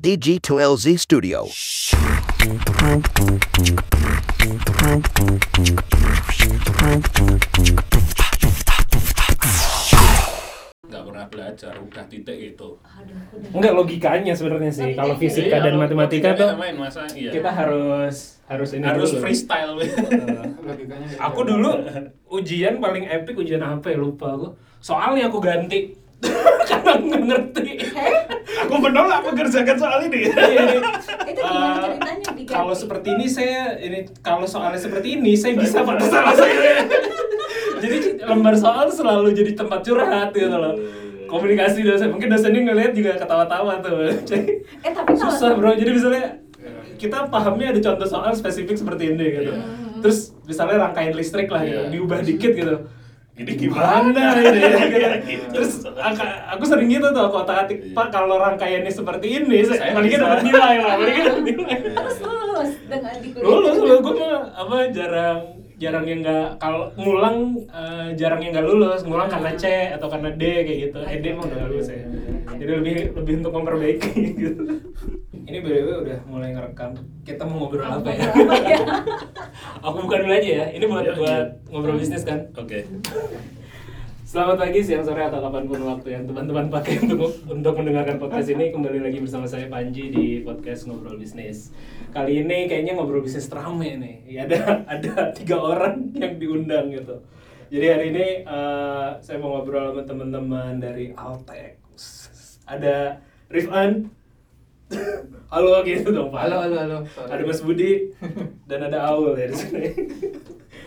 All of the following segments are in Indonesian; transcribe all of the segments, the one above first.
DG2LZ Studio. nggak pernah belajar udah titik itu. Enggak logikanya sebenarnya sih. Kalau fisika Iya, dan matematika tuh main masa iya kita harus harus ini harus dulu. freestyle logikanya aku dulu ujian paling epic ujian apa ya lupa aku. Soalnya aku ganti karena nggak ngerti. aku menolak mengerjakan soal ini. Itu gimana Eh, ceritanya diganti? kalau seperti ini saya ini kalau soalnya seperti ini saya bisa pada salah saya. jadi lembar soal selalu jadi tempat curhat gitu loh. Komunikasi dosen mungkin dosennya ngelihat juga ketawa-tawa tuh. Jadi, Eh tapi susah bro jadi misalnya kita pahamnya ada contoh soal spesifik seperti ini gitu terus misalnya rangkaian listrik lah gitu Iya. diubah dikit gitu Ini gimana ini? Ya, gitu. Terus aku, aku sering gitu tuh aku otak atik pak kalau rangkaiannya seperti ini Saya bisa. dapat nilai lah palingnya dapat nilai. Terus lulus dengan di kuliah. lulus lulus. Gue mah apa jarang jarang yang nggak kalau ngulang eh, jarang yang nggak lulus. Ngulang karena C atau karena D kayak gitu. Eh D mah udah nggak lulus ya jadi lebih lebih untuk memperbaiki gitu. Ini btw udah mulai ngerekam. Kita mau ngobrol apa ya? Apa ya? aku bukan dulu aja ya. Ini buat Iya, buat iya. ngobrol bisnis kan? Oke. Selamat pagi, siang, sore, atau kapan pun waktu yang teman-teman pakai untuk untuk mendengarkan podcast ini. Kembali lagi bersama saya Panji di podcast Ngobrol Bisnis. Kali ini kayaknya ngobrol bisnis rame nih. Ya, Ada ada tiga orang yang diundang gitu. Jadi hari ini eh, saya mau ngobrol sama teman-teman dari Altex Ada Rifan Halo gitu dong Pak Halo, halo, halo. Sorry. Ada Mas Budi dan ada Aul ya di sini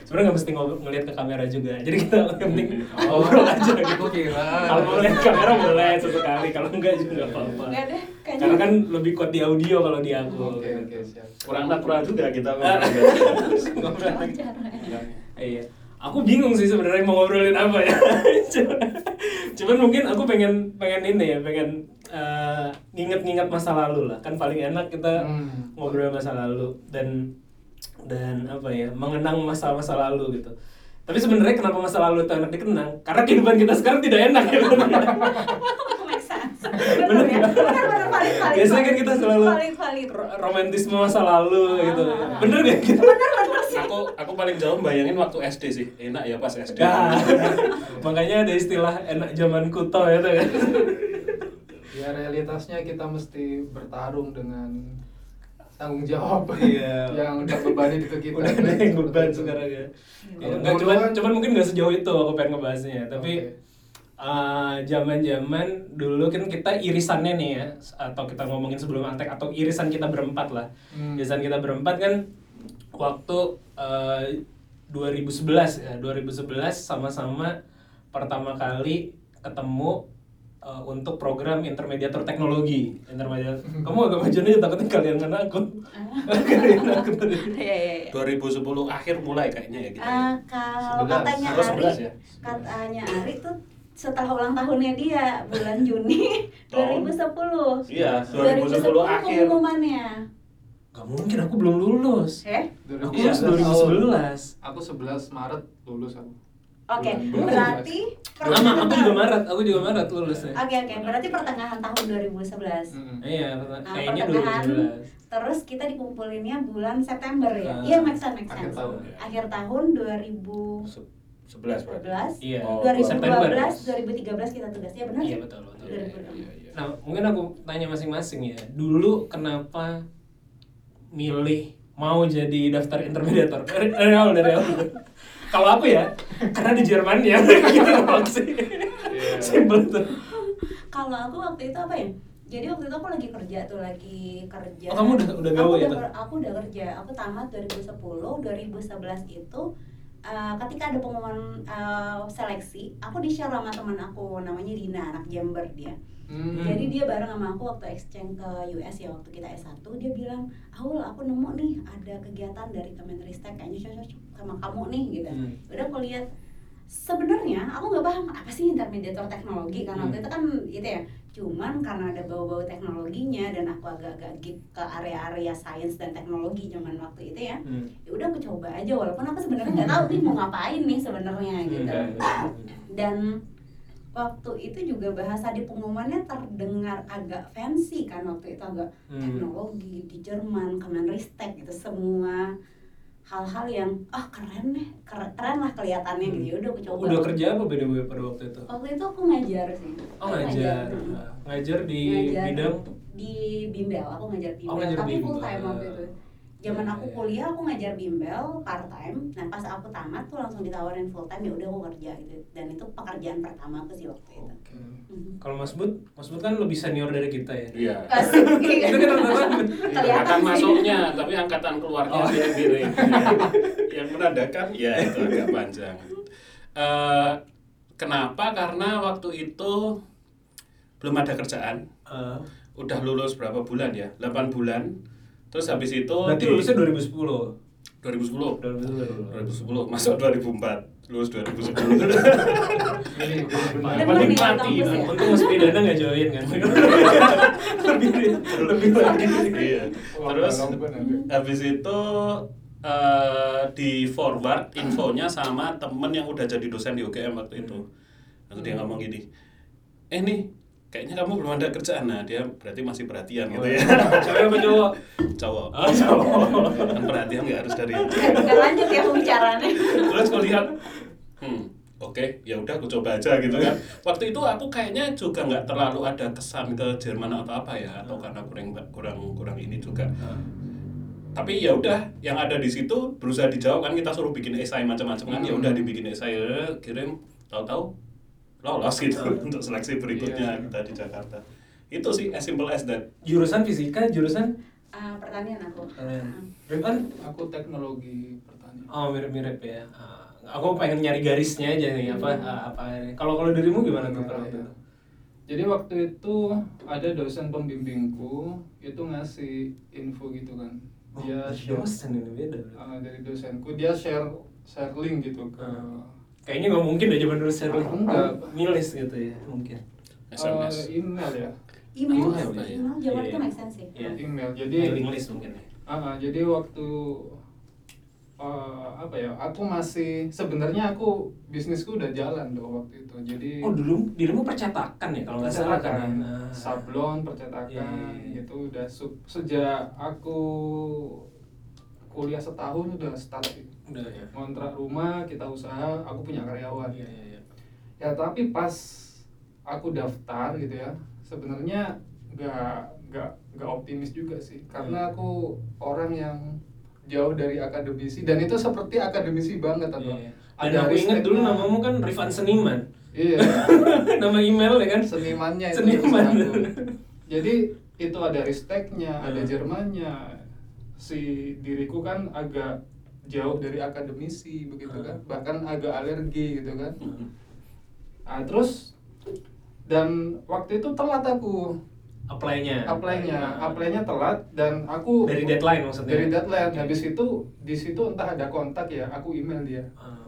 sebenarnya nggak mesti ngobrol ngeliat ke kamera juga jadi kita yang penting Oh, ngobrol aja gitu kira. kalau mau lihat kamera boleh sesekali kalau enggak juga nggak apa-apa Enggak deh, kayaknya. karena kan lebih kuat di audio kalau di aku Oke, oke, siap. kurang natural juga kita ngobrol iya aku bingung sih sebenarnya mau ngobrolin apa ya Cuma- cuman mungkin aku pengen pengen ini ya pengen eh, nginget-nginget masa lalu lah kan paling enak kita Hmm. ngobrol masa lalu dan dan apa ya mengenang masa-masa lalu gitu tapi sebenarnya kenapa masa lalu itu enak dikenang karena kehidupan kita sekarang tidak enak ya. Bener ya? Bener. Bener, bener, valid, valid, biasanya kan kita selalu Valid, valid. ro- romantisme masa lalu gitu Ah. bener gak gitu Bener, bener sih. aku aku paling jauh bayangin waktu SD sih enak ya pas SD Nah, makanya ada istilah enak zaman kuto ya tuh kan Ya realitasnya kita mesti bertarung dengan tanggung jawab Iya. yang udah beban itu kita. udah ada yang beban sekarang ya, ya nggak cuman kan- cuman mungkin nggak sejauh itu aku pengen ngebahasnya tapi Eh, zaman-zaman dulu kan kita irisannya nih ya atau kita ngomongin sebelum antek atau irisan kita berempat lah Hmm. irisan kita berempat kan waktu eh, 2011 ya 2011 sama-sama pertama kali ketemu eh, untuk program intermediator teknologi intermediator kamu agak maju aja takutnya kalian kena aku kalian aku tadi Iya, iya, iya. 2010 akhir mulai kayaknya ya kita Ah, kalau 11. katanya Ari, 11 ya? katanya Ari tuh setelah ulang tahunnya dia bulan Juni Tahun? 2010. Iya, 2010 akhir. pengumumannya. Gak mungkin aku belum lulus Eh? Aku Iya, lulus 2011 Aku 11 Maret lulus aku. Oke, Belum. berarti Sama, aku pertengahan juga tahun- Maret, aku juga Maret lulusnya Oke, oke, berarti pertengahan tahun 2011. Mm-mm. Iya, Nah, kayaknya pertengahan 2011 terus kita dikumpulinnya bulan September ya. Ah. Iya, make sense, make Akhir sense. tahun, ya. Akhir tahun 2012, Se- 11 berarti 2012, Iya, 2012, September 2013 kita tugas. Ya benar Iya betul, betul Iya, 2006. iya, iya. Nah, mungkin aku tanya masing-masing ya. Dulu kenapa milih mau jadi daftar intermediator? Dari, dari awal, dari awal. Kalau aku ya, karena di Jerman ya, gitu sih. Iya. Simple tuh. Kalau aku waktu itu apa ya? Jadi waktu itu aku lagi kerja tuh, lagi kerja. Oh, kamu udah- udah gawe aku ya Aku udah kerja. Aku tamat 2010, 2011 itu uh, ketika ada pengumuman uh, seleksi, aku di-share sama teman aku namanya Dina, anak Jember dia. Hmm. Jadi dia bareng sama aku waktu exchange ke US ya waktu kita S1 dia bilang, "Aul, aku nemu nih ada kegiatan dari Kemenristek kayaknya cocok sama kamu nih." gitu. Hmm. Udah aku lihat sebenarnya aku nggak paham apa sih intermediator teknologi karena waktu Hmm. itu kan itu ya cuman karena ada bau-bau teknologinya dan aku agak-agak geek ke area-area sains dan teknologi zaman waktu itu ya Hmm. ya udah aku coba aja walaupun aku sebenarnya nggak tahu nih mau ngapain nih sebenarnya gitu Hmm. dan waktu itu juga bahasa di pengumumannya terdengar agak fancy kan waktu itu agak Hmm. teknologi di Jerman, Kemenristek gitu semua hal-hal yang ah keren nih keren, keren lah kelihatannya gitu. Ya udah aku coba. Udah kerja apa beda gue pada waktu itu? waktu itu aku ngajar sih. Oh Aku ngajar, Hmm. ngajar di Ngajar bidang? di bimbel. Aku ngajar bimbel Oh, ngajar tapi bimbel. full time waktu itu zaman Iya, aku iya. kuliah aku ngajar bimbel part time nah pas aku tamat tuh langsung ditawarin full time ya udah aku kerja gitu dan itu pekerjaan pertama aku sih waktu itu Oke. Mhm. Kalau Mas Bud, Mas Bud kan lebih senior dari kita ya. Iya. Iya. Itu kan rata-rata Kelihatan Angkatan masuknya, tapi angkatan keluarnya Oh. sih yang menandakan ya itu agak panjang. Eh, kenapa? Karena waktu itu belum ada kerjaan. Eh, Udah lulus berapa bulan ya? 8 bulan. Terus habis itu berarti di lulusnya 2010. 2010. 2010. 2010 masuk 2004 lulus 2010 Ini Paling nih, mati, ya? untung Mas Pidana nggak join kan. lebih lebih lagi. iya terus habis itu eh, di forward infonya sama temen yang udah jadi dosen di UGM waktu itu lalu dia ngomong gini eh nih kayaknya kamu belum ada kerjaan. Nah dia berarti masih perhatian gitu ya. Cewek apa cowok? cowok. Oh, cowok. kan perhatian nggak harus dari Nggak lanjut ya pembicaraannya terus aku lihat. Hmm oke. Ya udah aku coba aja gitu kan. Waktu itu aku kayaknya juga nggak terlalu ada kesan ke Jerman atau apa ya atau karena kurang kurang kurang ini juga. Tapi ya udah yang ada di situ berusaha dijawab kan kita suruh bikin esai macam-macam kan. Ya udah dibikin esai eh, kirim. Tahu-tahu lolos gitu untuk seleksi berikutnya Iya. kita di Jakarta itu sih as simple as that Jurusan fisika, jurusan Ah, pertanian aku Pertanian. Rifan? Aku teknologi pertanian. Oh mirip-mirip ya. Ah, aku pengen nyari garisnya aja nih apa ah, apa ini. Kalau kalau dirimu gimana tuh kalau Iya. itu? Jadi waktu itu ada dosen pembimbingku itu ngasih info gitu kan. Dia share dosen ini beda. uh, dari dosenku dia share share link gitu ke Hmm. Kayaknya nggak mungkin deh zaman dulu share. Enggak. Milis gitu ya mungkin. SMS uh, email ya. email Email, ya? email zaman Iya. itu make sense sih Iya. Email. Jadi Mailing list mungkin ya. Ah, jadi waktu uh, apa ya? Aku masih sebenarnya aku bisnisku udah jalan loh waktu itu. Jadi Oh dulu dirimu percetakan ya kalau nggak salah kan? percetakan, ya? Nah. sablon percetakan Iya, iya, iya. itu udah su- sejak aku kuliah setahun udah start itu. Udah ya. ngontrak rumah kita usaha aku punya karyawan Iya iya iya. ya tapi pas aku daftar gitu ya sebenarnya nggak nggak nggak optimis juga sih karena Hmm. aku orang yang jauh dari akademisi dan itu seperti akademisi banget atau Iya, iya. Dan aku ingat dulu namamu kan Rifan Seniman. iya Nama email ya kan? senimannya itu Seniman. jadi itu ada risteknya ada Hmm. Jermannya si diriku kan agak jauh dari akademisi begitu kan Hmm. bahkan agak alergi gitu kan nah, terus dan waktu itu telat aku Apply-nya. apply-nya apply-nya telat dan aku Dari deadline maksudnya? dari deadline habis itu di situ entah ada kontak ya aku email dia Ah.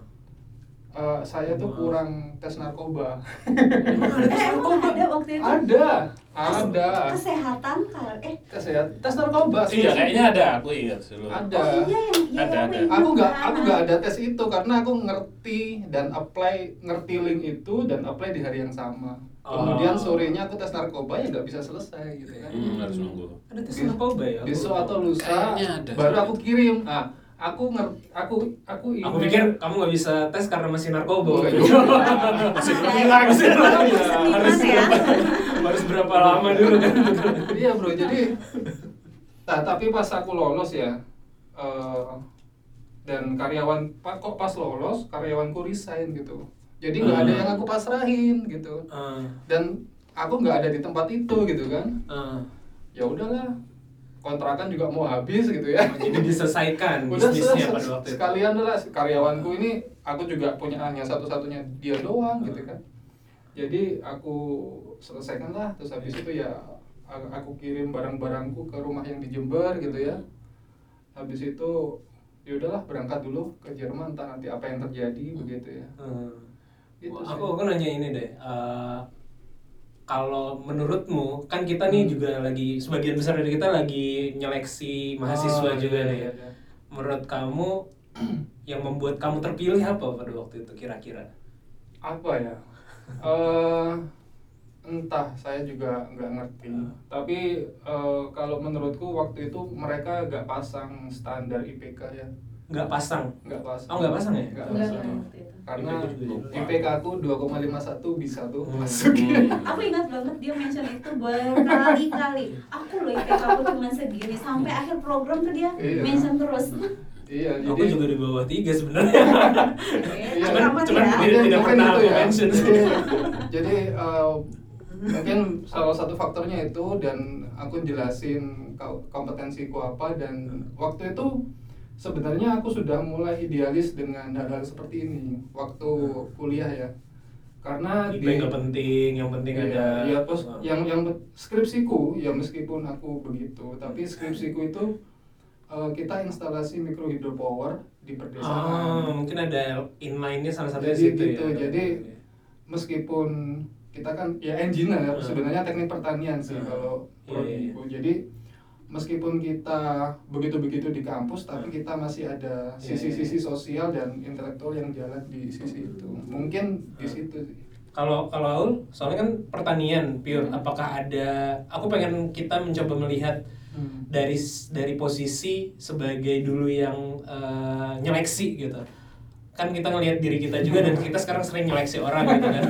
Eh, saya tuh kurang tes narkoba. Emang ada tes eh emang narkoba? ada waktu itu. Ada ada. kesehatan kalau eh. Kesehatan tes narkoba iya kayaknya ada aku ingat dulu. Ada. Oh iya yang iya Ada, aku ada. aku nggak aku nggak ada tes itu karena aku ngerti dan apply ngerti link itu dan apply di hari yang sama. Kemudian Oh. sorenya aku tes narkoba ya nggak bisa selesai gitu kan. Hmm, harus nunggu. Ada tes narkoba ya? Besok atau lusa baru aku kirim. Ah aku ngerti aku aku Aku email. pikir kamu nggak bisa tes karena masih narkoba. Oh, iya. masih hilang sih. seniman Harus ya harus berapa lama dulu kan? iya bro jadi nah tapi pas aku lolos ya eh, dan karyawan pak kok pas lolos karyawanku resign gitu jadi nggak ada Hmm. yang aku pasrahin gitu Ah, dan aku nggak ada di tempat itu gitu kan ah. ya udahlah kontrakan juga mau habis gitu ya. Jadi diselesaikan udah bisnisnya pada waktu itu. sekalian lah karyawanku ini aku juga punya hanya satu-satunya dia doang gitu kan. Jadi aku selesaikan lah terus habis itu ya aku kirim barang-barangku ke rumah yang di Jember gitu ya. Habis itu ya udahlah berangkat dulu ke Jerman entah nanti apa yang terjadi begitu ya. Hmm. Gitu Wah, aku aku nanya ini deh. eh, kalau menurutmu kan kita nih Hmm. juga lagi sebagian besar dari kita lagi nyeleksi mahasiswa Oh, juga iya, nih. iya, ya. iya. Menurut kamu yang membuat kamu terpilih apa pada waktu itu kira-kira? apa ya Eh, entah saya juga nggak ngerti Hmm. tapi eh, kalau menurutku waktu itu mereka nggak pasang standar IPK ya Nggak pasang. nggak pasang Oh, nggak pasang ya? nggak Enggak pasang karena. IPK aku 2,51 bisa tuh Hmm. masuk Aku ingat banget dia mention itu berkali-kali. Aku loh IPK aku cuma segini sampai akhir program tuh dia Iya. mention terus. iya jadi Aku juga di bawah tiga sebenarnya. Eh, Cuman- cuman ya. dia- tidak pernah aku mention. Jadi, jadi eh, mungkin salah satu faktornya itu dan aku jelasin ko- kompetensiku apa dan waktu itu sebenarnya aku sudah mulai idealis dengan hal-hal seperti ini waktu kuliah ya karena IP nggak penting, yang penting Iya, ada. iya, terus yang yang skripsiku ya meskipun aku begitu tapi skripsiku itu eh, kita instalasi micro hydropower di perdesaan mungkin ada inline-nya salah satunya Jadi situ gitu, ya. jadi meskipun kita kan ya engineer Hmm. sebenarnya teknik pertanian sih Hmm. kalau Iya, prodiku. jadi meskipun kita begitu-begitu di kampus tapi Hmm. kita masih ada Iya, sisi-sisi sosial dan intelektual yang jalan di sisi itu mungkin di Hmm. situ sih Kalau kalau Aul, soalnya kan pertanian pure. Hmm. Apakah ada? Aku pengen kita mencoba melihat Hmm. dari dari posisi sebagai dulu yang eh, nyeleksi gitu. Kan kita ngelihat diri kita juga dan kita sekarang sering nyeleksi orang gitu kan.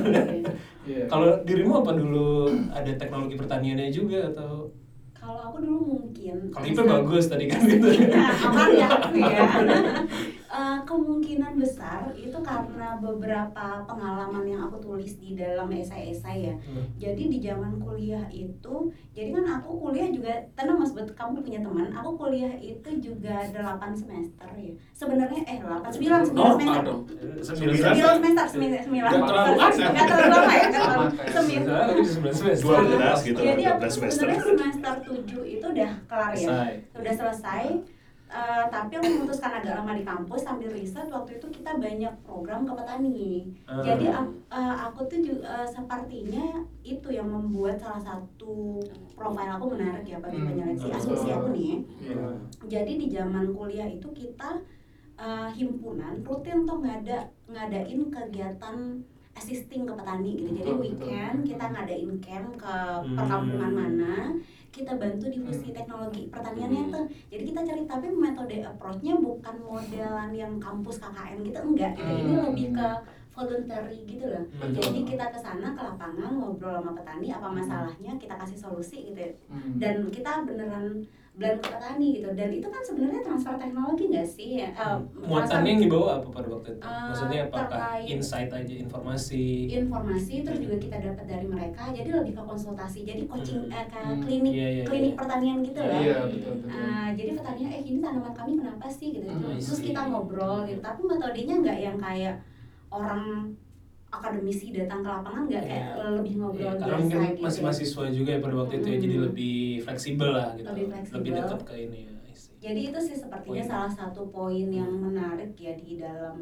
Iya. Kalau dirimu apa dulu ada teknologi pertaniannya juga atau Kalau aku dulu mungkin. kalau IP bagus tadi kan gitu. Nah, aman ya ya. Eh, kemungkinan besar itu karena beberapa pengalaman yang aku tulis di dalam esai-esai ya. Hmm. Jadi di zaman kuliah itu, jadi kan aku kuliah juga, tenang mas, buat kamu punya teman, aku kuliah itu juga 8 semester ya. Sebenarnya eh 8, 9, 9 Oh, semester. pardon. Sembilan Sembilan semester, sembilan, sembilan. Terlalu lama. ya, terlalu. Kayak Sembilan. Semester. 12 gitu, Jadi aku 12 semester. sebenarnya semester 7 itu udah kelar ya. Selesai. Sudah selesai. Eh, tapi aku memutuskan agak lama di kampus sambil riset waktu itu kita banyak program ke petani. Ah. Jadi eh, aku tuh juga eh, sepertinya itu yang membuat salah satu profil aku menarik ya bagi Hmm. penyeleksi asumsi aku nih. Iya. Jadi di zaman kuliah itu kita eh, himpunan rutin tuh ngada ngadain kegiatan assisting ke petani gitu. Jadi weekend kita ngadain camp ke Hmm. perkampungan mana, kita bantu difusi Hmm. teknologi pertaniannya Hmm. tuh. Jadi kita cari tapi metode approach-nya bukan modelan yang kampus KKN gitu enggak gitu. Ini Hmm. lebih ke voluntary gitu loh. Betul. Jadi kita ke sana ke lapangan ngobrol sama petani apa masalahnya, kita kasih solusi gitu. Hmm. Dan kita beneran blend ke petani gitu. Dan itu kan sebenarnya transfer teknologi nggak sih? Eh, transfer- Muatannya yang dibawa apa pada waktu itu? Eh, Maksudnya apakah terkait- insight aja informasi? informasi terus juga kita dapat dari mereka jadi lebih ke konsultasi jadi coaching Hmm. eh, ke Hmm. klinik Iya, iya, klinik iya. pertanian gitu Iya, betul, betul. Ah, jadi petaninya eh ini tanaman kami kenapa sih gitu Hmm, I terus kita ngobrol gitu tapi metodenya nggak yang kayak orang akademisi datang ke lapangan nggak kayak Iya. lebih ngobrol Iya, karena biasa mungkin gitu masih mahasiswa juga ya pada waktu itu ya, jadi Hmm. lebih fleksibel lah gitu. Lebih fleksibel. Lebih dekat ke ini ya. Jadi itu sih sepertinya Poin. salah satu poin yang Hmm. menarik ya di dalam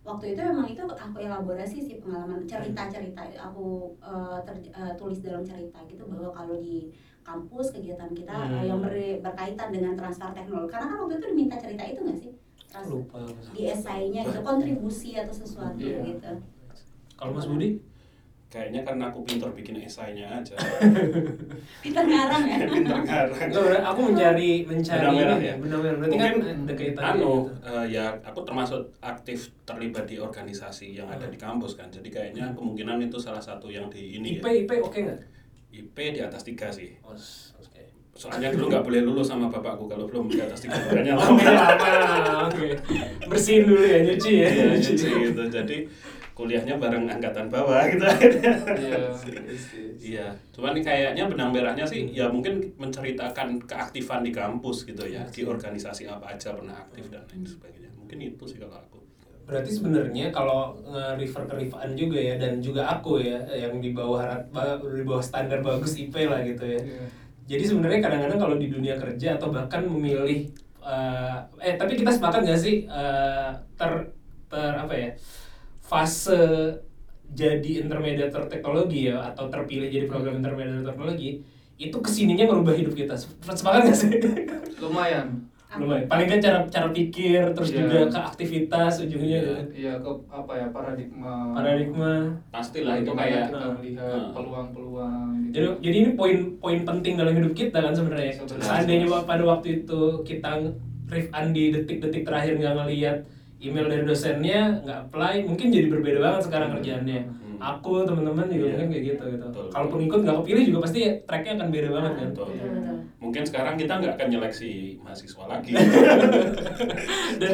waktu itu memang itu aku elaborasi sih pengalaman cerita-cerita aku eh, ter- eh, tulis dalam cerita gitu bahwa kalau di kampus kegiatan kita Hmm. yang ber- berkaitan dengan transfer teknologi karena kan waktu itu diminta cerita itu nggak sih Trans- Lupa. di esainya itu kontribusi atau sesuatu Iya. gitu Kalau Mas Budi? Kayaknya karena aku pintar bikin esainya aja. kita ngarang ya pintar ngarang. Bener, aku mencari mencari Benang merah ini, ya? Benang merah. Berarti kan Mungkin ada kaitannya. anu eh, ya aku termasuk aktif terlibat di organisasi yang ada di kampus kan jadi kayaknya kemungkinan itu salah satu yang di ini IP ya IP oke nggak? IP di atas tiga sih Oh, oke. soalnya dulu nggak boleh lulus sama bapakku kalau belum di atas tiga makanya Oh, lama. Oke. Bersihin dulu ya, nyuci ya. Iya, nyuci. gitu jadi kuliahnya bareng angkatan bawah gitu Iya. Iya, cuman ini kayaknya benang merahnya sih ya mungkin menceritakan keaktifan di kampus gitu ya, di organisasi apa aja pernah aktif dan lain sebagainya. Mungkin itu sih kalau aku. Berarti sebenarnya kalau nge-refer ke Rifan juga ya dan juga aku ya yang di bawah di bawah standar bagus IP lah gitu ya. Iya. Jadi sebenarnya kadang-kadang kalau di dunia kerja atau bahkan memilih eh, eh tapi kita sepakat nggak sih eh, ter ter apa ya fase jadi intermediator teknologi ya atau terpilih jadi program intermediator teknologi itu ke sininya merubah hidup kita sepakat nggak sih? lumayan lumayan paling kan cara cara pikir terus Iya. juga ke aktivitas ujungnya Iya. gitu kan. Iya ke apa ya paradigma. paradigma pastilah itu Bagaimana kayak kita melihat Ah. peluang-peluang. gitu. jadi jadi ini poin poin penting dalam hidup kita kan sebenarnya Sebenarnya. seandainya pada waktu itu kita Rifan di detik-detik terakhir nggak ngelihat email dari dosennya nggak apply mungkin jadi berbeda banget sekarang kerjaannya Hmm. aku teman-teman juga Iya. mungkin kayak gitu gitu Betul. kalaupun ikut nggak kepilih juga pasti tracknya akan beda banget kan Betul. Betul, betul. mungkin sekarang kita nggak akan nyeleksi mahasiswa lagi dan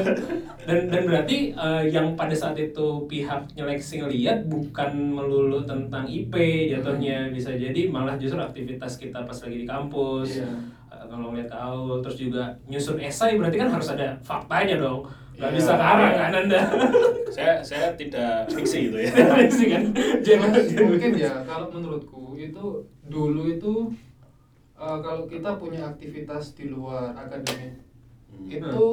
dan dan berarti eh, yang pada saat itu pihak nyeleksi ngeliat bukan melulu tentang IP jatuhnya bisa jadi malah justru aktivitas kita pas lagi di kampus Iya. Kalau ngeliat Aul terus juga nyusun esai berarti kan harus ada faktanya dong. Nggak Iya. bisa karang kan anda? Saya saya tidak fiksi itu ya. Sih kan? Jangan mungkin ya kalau menurutku itu dulu itu uh, kalau kita punya aktivitas di luar akademik Hmm. itu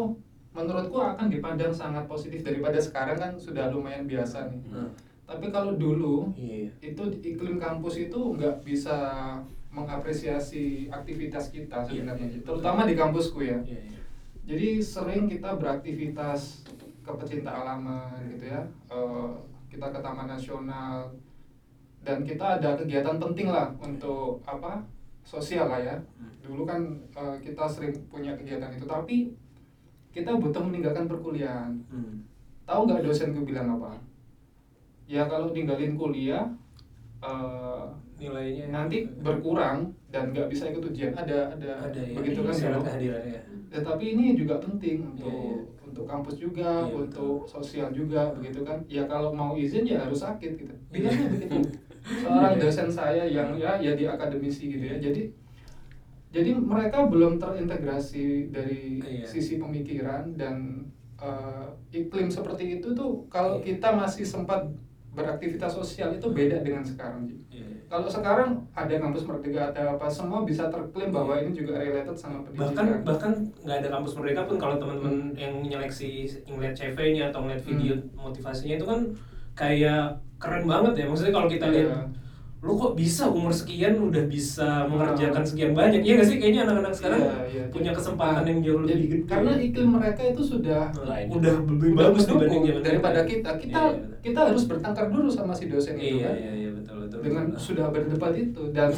menurutku akan dipandang sangat positif daripada sekarang kan sudah lumayan biasa nih. Hmm. tapi kalau dulu iya. itu di iklim kampus itu nggak bisa mengapresiasi aktivitas kita sebenarnya Iya. terutama di kampusku ya iya iya. jadi sering kita beraktivitas ke pecinta alaman gitu ya Eh, kita ke taman nasional dan kita ada kegiatan penting lah untuk apa sosial lah ya dulu kan eh, kita sering punya kegiatan itu tapi kita butuh meninggalkan perkuliahan Hmm. tahu nggak dosenku bilang apa ya kalau ninggalin kuliah eh, nilainya nanti berkurang dan nggak bisa ikut ujian ada ada, ada ya begitu kan syarat kehadiran ya Ya, tapi ini juga penting untuk Iya, iya. untuk kampus juga, Iya, untuk sosial juga begitu kan. Ya kalau mau izin ya harus sakit gitu. Bilangnya Iya. begitu. Seorang Iya. dosen saya yang ya ya di akademisi gitu ya. Jadi jadi mereka belum terintegrasi dari Iya. sisi pemikiran dan eh, iklim seperti itu tuh kalau Iya. kita masih sempat beraktivitas sosial itu beda dengan sekarang. Iya. Kalau sekarang ada kampus merdeka ada apa semua bisa terklaim bahwa ini juga related sama pendidikan. bahkan bahkan nggak ada kampus merdeka pun kalau teman-teman yang nyeleksi ngeliat CV-nya atau ngeliat video motivasinya itu kan kayak keren banget ya maksudnya kalau kita lihat Iya. Lu kok bisa umur sekian udah bisa mengerjakan sekian banyak iya gak sih kayaknya anak-anak sekarang Iya, iya. punya kesempatan Nah, yang jauh lebih gede karena iklim mereka itu sudah Lain. udah lebih udah bagus dibanding zaman daripada kita kita Iya, iya, kita harus bertengkar dulu sama si dosen itu iya kan iya iya betul betul dengan betul. sudah berdebat itu dan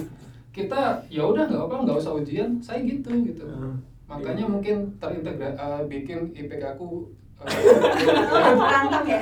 kita ya udah nggak apa nggak usah ujian saya gitu gitu Hmm. makanya Iya. mungkin terintegrasi bikin IPK aku berantem ya.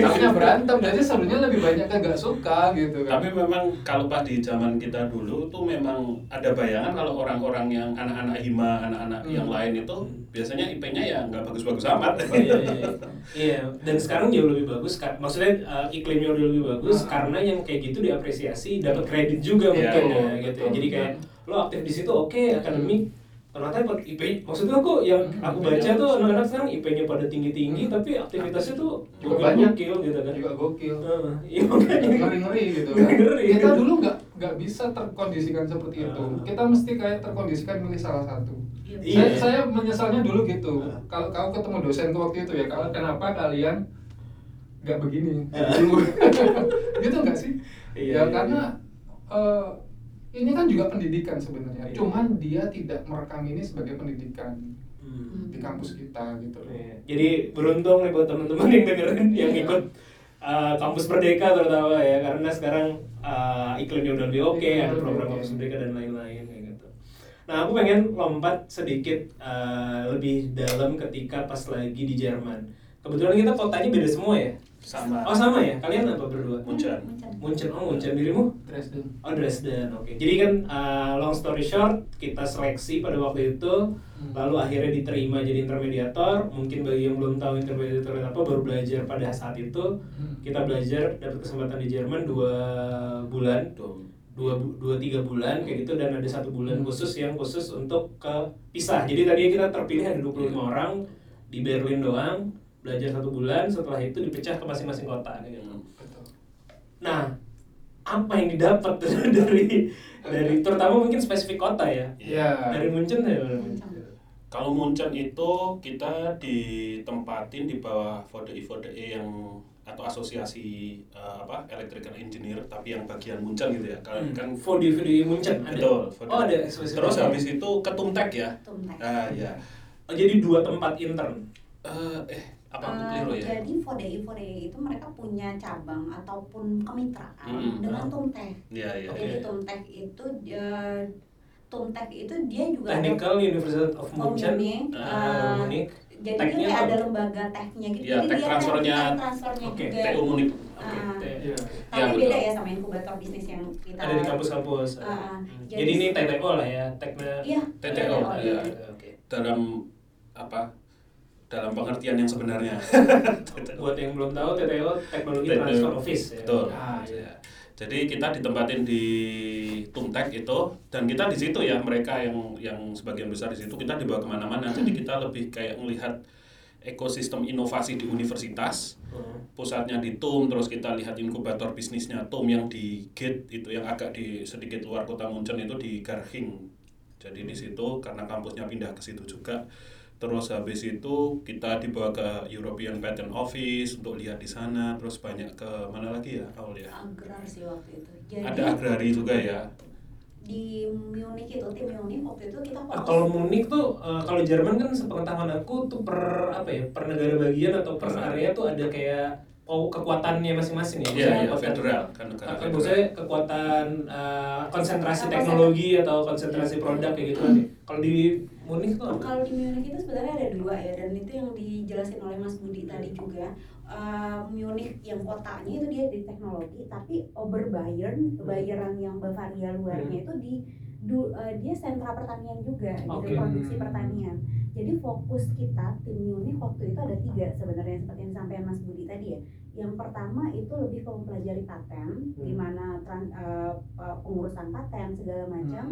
Takutnya berantem jadi sebenarnya lebih banyak kan nggak suka gitu kan Tapi memang kalau pas di zaman kita dulu tuh memang ada bayangan kalau orang-orang yang anak-anak hima, anak-anak Hmm. yang lain itu biasanya IP-nya ya nggak bagus-bagus amat. Oh, iya, iya, iya. Iya, dan sekarang jauh lebih bagus. Maksudnya uh, iklimnya udah lebih bagus Ah. karena yang kayak gitu diapresiasi, dapat kredit juga Iya, mungkin ya gitu. betul. Jadi kayak lo aktif di situ oke akademik ternyata IP maksudnya aku yang Hmm, aku baca tuh bagus. anak-anak sekarang IP-nya pada tinggi-tinggi Hmm. tapi aktivitasnya tuh Juga gokil- banyak. gokil gitu kan. juga gokil Heeh, Iya makanya. ngeri-ngeri gitu kan. Ngeri. Kita dulu nggak nggak bisa terkondisikan seperti itu. Ah. Kita mesti kayak terkondisikan milih salah satu. Iya. Saya, saya menyesalnya dulu gitu. Ah. Kalau kau ketemu dosenku waktu itu ya, kalau kenapa kalian nggak begini dulu? gitu nggak sih? Iya, ya iya, karena eh, ini kan juga pendidikan sebenarnya. Iya. Cuman dia tidak merekam ini sebagai pendidikan Hmm. di kampus kita gitu loh. Iya. Jadi beruntung nih buat teman-teman yang dengerin yang Iya. ikut uh, kampus Merdeka terutama ya karena sekarang uh, iklimnya udah lebih oke, Iklimnya ada lebih program oke. kampus Merdeka dan lain-lain kayak gitu. Nah aku pengen lompat sedikit uh, lebih dalam ketika pas lagi di Jerman. Kebetulan kita kotanya beda semua ya. Sama. Oh sama ya. Kalian apa berdua? Munchen. Munchen. Oh Munchen dirimu? Dresden. Oh Dresden, oke. Jadi kan uh, long story short, kita seleksi pada waktu itu, Hmm. lalu akhirnya diterima jadi intermediator. Mungkin bagi yang belum tahu intermediator itu apa, baru belajar pada saat itu. Hmm. Kita belajar dapat kesempatan di Jerman dua bulan, Tuh. dua dua tiga bulan kayak gitu dan ada satu bulan Hmm. khusus yang khusus untuk ke pisah. Jadi tadi kita terpilih ada 25 Iya. orang di Berlin doang, belajar satu bulan. Setelah itu dipecah ke masing-masing kota. Gitu. Hmm. Betul. Nah, apa yang didapat dari dari terutama mungkin spesifik kota ya? Ya. Dari Munchen ya. Kalau Munchen itu kita ditempatin di bawah VDI VDI yang atau asosiasi eh, apa electrical engineer tapi yang bagian Munchen gitu ya kan kan Info di video Munchen ada. betul Oh ada spesifik. terus habis itu ketumtek ya Tumtek. ah ya Oh, jadi dua tempat intern. Eh, eh apa aku Eh, keliru ya? Jadi Fodei Fodei itu mereka punya cabang ataupun kemitraan Hmm. dengan Tumtech. Iya iya. Jadi Tumtech itu eh, Tumtech itu dia juga Technical University of Oh, Munchen. Munich. Munich. jadi Teknya dia kayak ada lembaga teknya gitu. Iya, Jadi tech dia transfernya- tech transfernya Oke, juga. TU Munich. Oke. Ah. T- Iya. Tapi Iya, beda ya sama inkubator bisnis yang kita Ada di kampus-kampus. Ah. Hmm. Jadi- Jadi, ini TTO lah ya, tekna. Iya. TTO, iya. Oke. Dalam apa? Dalam pengertian yang sebenarnya. Buat yang belum tahu, TTO Teknologi. Transfer Office. ya. Betul. Ah, iya. Ya. Jadi kita ditempatin di Tumtek itu dan kita di situ ya mereka yang yang sebagian besar di situ kita dibawa ke mana-mana. Jadi kita lebih kayak melihat ekosistem inovasi di universitas. Hmm. Pusatnya di TUM, terus kita lihat inkubator bisnisnya TUM yang di Gate itu yang agak di sedikit luar kota Munchen itu di Garching. Jadi di situ karena kampusnya pindah ke situ juga. Terus habis itu kita dibawa ke European Patent Office untuk lihat di sana. Terus banyak ke mana lagi ya, Aul ya? Agrar sih waktu itu. Jadi Ada agrari juga ya. di Munich itu tim Munich waktu itu kita Ah, fokus kalau Munich tuh eh, kalau Jerman kan sepengetahuan aku tuh per apa ya per negara bagian atau per area tuh ada kayak oh kekuatannya masing-masing ya Iya, Maksudnya iya, federal kan negara federal. maksudnya kekuatan eh, konsentrasi teknologi atau konsentrasi produk kayak gitu kan ya? Kalau di Munich tuh. Apa? Kalau di Munich itu sebenarnya ada dua ya dan itu yang dijelasin oleh Mas Budi tadi juga. Eh, Munich yang kotanya itu dia di teknologi tapi Oberbayern Bayern yang Bavaria luarnya itu di du- eh, dia sentra pertanian juga Oke. gitu produksi pertanian. Jadi fokus kita tim Munich waktu itu ada tiga sebenarnya seperti yang disampaikan Mas Budi tadi ya. Yang pertama itu lebih ke mempelajari paten di mana eh, pengurusan paten segala macam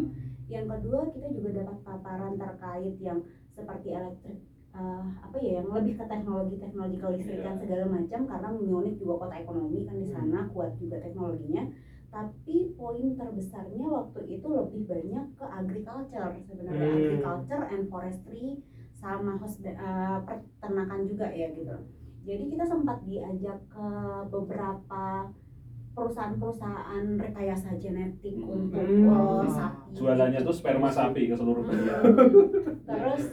yang kedua kita juga dapat paparan terkait yang seperti elektrik eh, apa ya yang lebih ke teknologi teknologi kelistrikan segala macam karena Munich juga kota ekonomi kan di sana kuat juga teknologinya. Tapi poin terbesarnya waktu itu lebih banyak ke agriculture sebenarnya. Hmm. agriculture and forestry sama host eh, peternakan juga ya gitu. Jadi kita sempat diajak ke beberapa perusahaan-perusahaan rekayasa genetik untuk Hmm. sapi. Jualannya tuh sperma sapi ke seluruh dunia. terus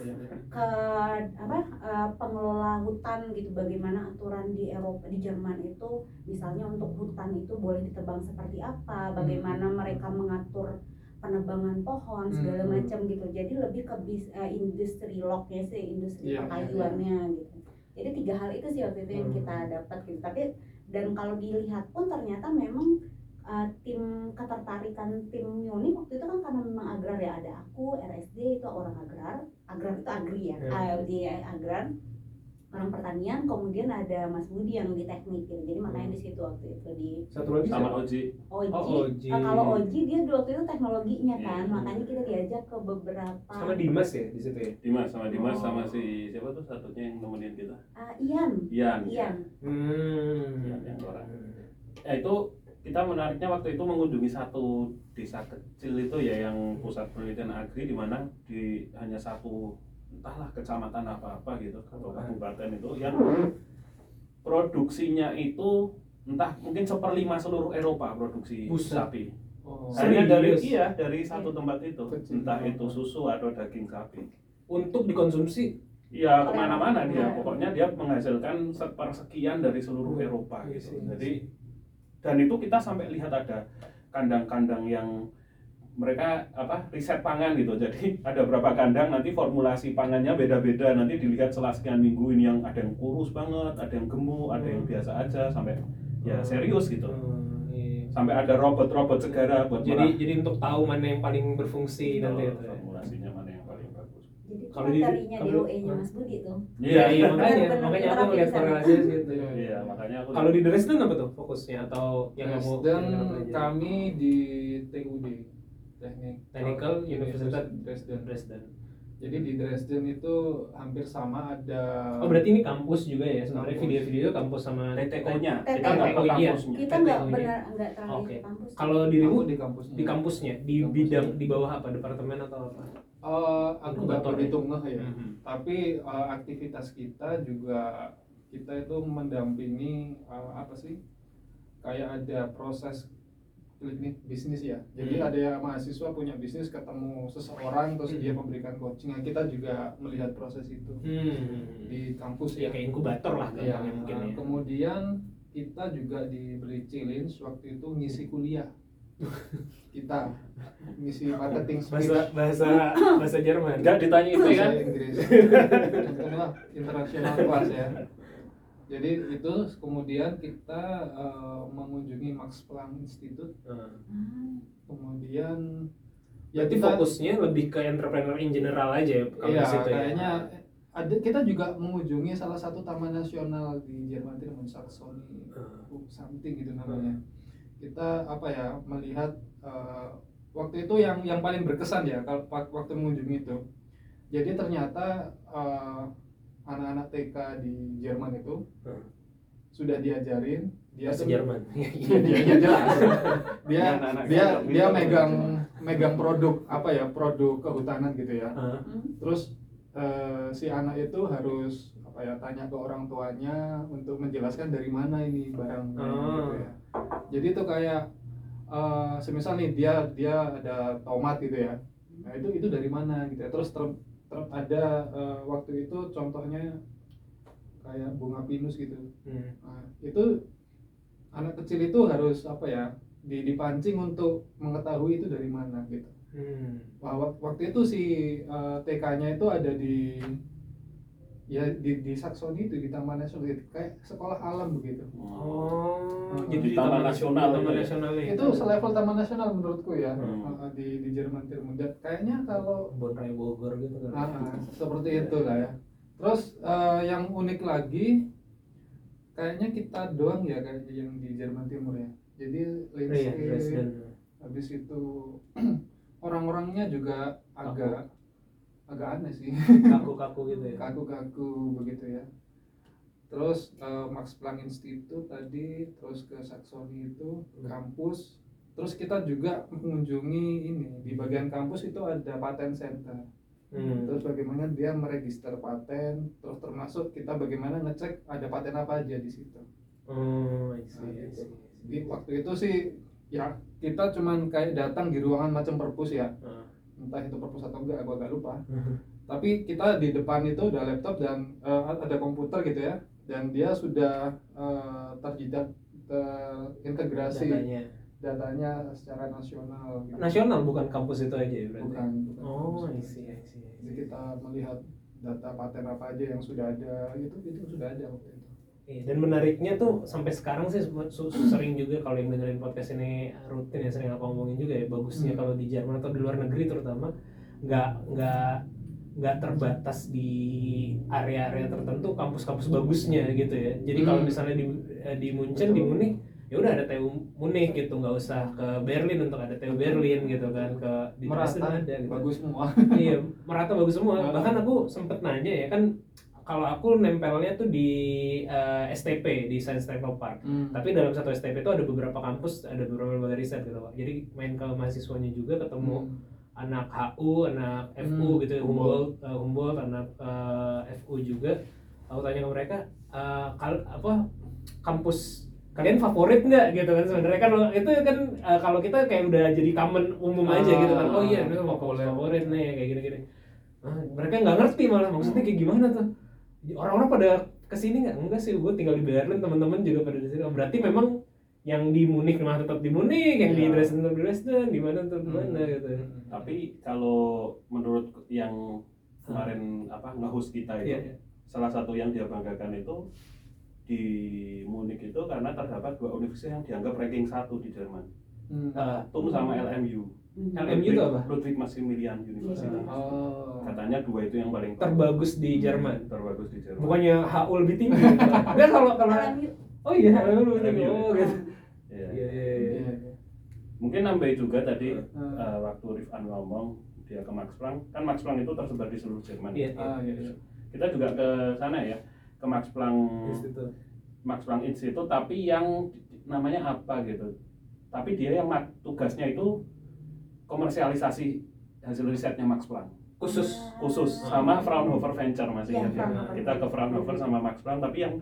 ke apa eh, pengelola hutan gitu bagaimana aturan di Eropa di Jerman itu misalnya untuk hutan itu boleh ditebang seperti apa bagaimana mereka mengatur penebangan pohon segala Hmm. macam gitu. Jadi lebih ke bis, eh, industri locknya sih industri Iya, iya, perkayuannya gitu. Jadi tiga hal itu sih waktu itu yang Hmm. kita dapat gitu. Tapi dan kalau dilihat pun ternyata memang uh, tim ketertarikan tim Munich waktu itu kan karena memang agrar ya. Ada aku RSD itu orang agrar. Agrar itu agri ya? Di agrar orang pertanian kemudian ada Mas Budi yang di teknik gitu jadi makanya di situ waktu itu di Satu lagi Sama? Oji. Oji, Oh, Oji. Uh, kalau Oji dia waktu itu teknologinya kan Iya. makanya kita diajak ke beberapa Sama Dimas ya di situ ya. Dimas sama Dimas Oh. sama si siapa tuh satunya yang nemenin kita. uh, Ian Ian. Ian Hmm. Iya, yang orang. Ya itu kita menariknya waktu itu mengunjungi satu desa kecil itu ya yang pusat penelitian agri di mana di hanya satu entahlah kecamatan apa-apa gitu atau kabupaten itu yang produksinya itu entah mungkin seperlima seluruh Eropa produksi Buset. sapi. Oh. Hanya dari iya dari satu tempat itu, Kecil entah itu susu atau daging sapi. Untuk dikonsumsi. Iya ke mana-mana dia, Iya. pokoknya dia menghasilkan sepersekian dari seluruh Eropa Iya gitu. sih. Jadi dan itu kita sampai lihat ada kandang-kandang yang mereka apa riset pangan gitu. Jadi ada berapa kandang nanti formulasi pangannya beda-beda. Nanti dilihat setelah sekian minggu ini yang ada yang kurus banget, ada yang gemuk, ada yang biasa aja sampai ya serius gitu. Hmm, iya. Sampai ada robot-robot segara buat Jadi jadi untuk tahu mana yang paling berfungsi merah- nanti itu. ya. formulasinya mana yang paling bagus. jadi Kalau di- kalau- DOE-nya Mas Budi tuh Iya, iya makanya Benar-benar makanya aku terapi melihat korelasi gitu. Iya, Iya, makanya aku Kalau di Dresden apa tuh fokusnya atau yang kamu pelajari? kami di TUD Teknik Technical Universitas Dresden. Dresden. Jadi di Dresden itu hampir sama ada Oh berarti ini kampus juga ya sebenarnya Kampus. video-video kampus sama TTO-nya, TTO. kita nggak iya. kampusnya. kita nggak benar nggak terlalu Oke. ke kampus Kalau dirimu di kampusnya. di kampusnya di bidang di bawah apa departemen atau apa? Eh, aku nggak ya? berhitung ngeh ya. Mhm. Tapi eh, aktivitas kita juga kita itu mendampingi eh, apa sih? Kayak ada proses bisnis ya. Jadi Hmm. ada yang mahasiswa punya bisnis ketemu seseorang terus Hmm. dia memberikan coaching. Nah, kita juga melihat proses itu Hmm. di kampus ya ya. kayak inkubator lah gampangnya mungkin nah, ya. Kemudian kita juga diberi challenge waktu itu ngisi kuliah. kita ngisi marketing bahasa spirit bahasa bahasa Jerman Enggak ditanya itu ya. bahasa Inggris. Internasional kelas ya. Jadi itu kemudian kita eh, mengunjungi Max Planck Institute, Hmm. kemudian ya kita- fokusnya lebih ke entrepreneur in general aja ya Iya, ya. kayaknya ada kita juga mengunjungi salah satu taman nasional di Jerman itu namanya Saxony Hmm. something gitu namanya. Kita apa ya melihat eh, waktu itu yang yang paling berkesan ya kalau wak- waktu mengunjungi itu. Jadi ternyata eh, anak-anak TK di Jerman itu Hmm. sudah diajarin dia bahasa tuh- Jerman Iya, dia, dia jelas. Dia dia kita dia bisa megang bahasa megang produk apa ya produk kehutanan gitu ya. Ah, Terus eh, si anak itu harus apa ya tanya ke orang tuanya untuk menjelaskan dari mana ini barang Ah. gitu ya. Jadi itu kayak eh, semisal nih dia dia ada tomat gitu ya. Nah itu itu dari mana gitu ya. Terus ter, ter- ada eh, waktu itu contohnya kayak bunga pinus gitu. hmm. Nah, itu anak kecil itu harus apa ya di- dipancing untuk mengetahui itu dari mana gitu. Hmm. Wah, wak- waktu itu si eh, TK-nya itu ada di ya di di Saxony itu di Taman Nasional gitu. kayak sekolah alam begitu. Oh, Hmm. jadi Di di Taman Taman Nasional Taman itu ya? Nasional ya. Itu selevel Taman Nasional menurutku ya Hmm. eh, eh, di di Jerman Timur. Kayaknya kalau Bon Raya Bogor gitu kan. ah, ah, seperti itu lah ya. Terus eh, yang unik lagi kayaknya kita doang ya kayak yang di Jerman Timur ya. Jadi Iya, landscape, Dresden. habis itu orang-orangnya juga agak agak aneh sih. Kaku-kaku gitu ya. kaku-kaku begitu ya. Terus eh, Max Planck Institute tadi, terus ke Saxony itu Hmm. kampus. Terus kita juga mengunjungi ini di bagian kampus itu ada paten center. Hmm. Terus bagaimana dia meregister paten, terus termasuk kita bagaimana ngecek ada paten apa aja di situ. Oh, I see, Nah, I gitu. see. Waktu itu sih ya kita cuman kayak datang di ruangan macam perpus ya. Ah. Entah itu perpus atau enggak, aku agak lupa. tapi kita di depan itu ada laptop dan eh, ada komputer gitu ya dan dia sudah eh, terjidat terintegrasi Datanya. datanya secara nasional gitu. Nasional bukan kampus itu aja ya berarti. bukan, bukan Oh, I kampus. see, I see. I jadi kita melihat data paten apa aja yang sudah ada itu itu sudah ada waktu itu Iya, dan menariknya tuh sampai sekarang sih sering juga kalau yang dengerin podcast ini rutin ya sering aku ngomongin juga ya bagusnya Hmm. kalau di Jerman atau di luar negeri terutama nggak nggak nggak terbatas di area-area tertentu kampus-kampus bagusnya gitu ya jadi kalau Hmm. misalnya di eh, di Munchen di. Munich ya udah ada TU Munich gitu nggak usah ke Berlin untuk ada TU Berlin gitu kan ke di Dresden merata ada gitu bagus semua iya merata bagus semua Ah. bahkan aku sempet nanya ya kan kalau aku nempelnya tuh di eh, STP di Science Technopark Hmm. tapi dalam satu STP itu ada beberapa kampus ada beberapa lembaga riset gitu. Pak. jadi main ke mahasiswanya juga ketemu Hmm. anak HU anak FU Hmm, gitu Humboldt. Eh, Humboldt anak eh, FU juga. Aku tanya ke mereka eh, kal- apa kampus kalian favorit nggak? Gitu kan sebenarnya kan itu kan eh, kalau kita kayak udah jadi common umum aja gitu kan. Oh iya ini mau favorit nih kayak gini gini mereka nggak ngerti malah maksudnya kayak gimana tuh orang-orang pada ke sini nggak enggak sih gue tinggal di Berlin teman-teman juga pada di sini berarti memang yang di Munich mah tetap di Munich yang di Iya. Dresden tetap di Dresden di mana tetap di mana Hmm. gitu Tapi kalau menurut yang kemarin apa nge-host kita itu, Iya, iya. salah satu yang dia banggakan itu di Munich itu karena terdapat dua universitas yang dianggap ranking satu di Jerman, Hmm. Ah, TUM sama LMU. LMU itu apa? Ludwig Maximilian University. oh Katanya dua itu yang paling terbagus di Jerman terbagus di Jerman. bukannya HU lebih tinggi enggak kalau kalau LMU. oh iya LMU lebih tinggi LMU. oh gitu Iya. iya iya iya Iya, iya. Mungkin nambahin juga tadi Hmm. eh, waktu Rifan ngomong dia ke Max Planck, kan Max Planck itu tersebar di seluruh Jerman. Iya, Ah, iya, iya. Kita juga ke sana ya, ke Max Planck. Max Planck Institute tapi yang namanya apa gitu. Tapi dia yang mat- tugasnya itu komersialisasi hasil risetnya Max Planck khusus khusus Ah. sama Fraunhofer Venture masih Iya, ya. Fraunhofer. Kita ke Fraunhofer sama Max Planck tapi yang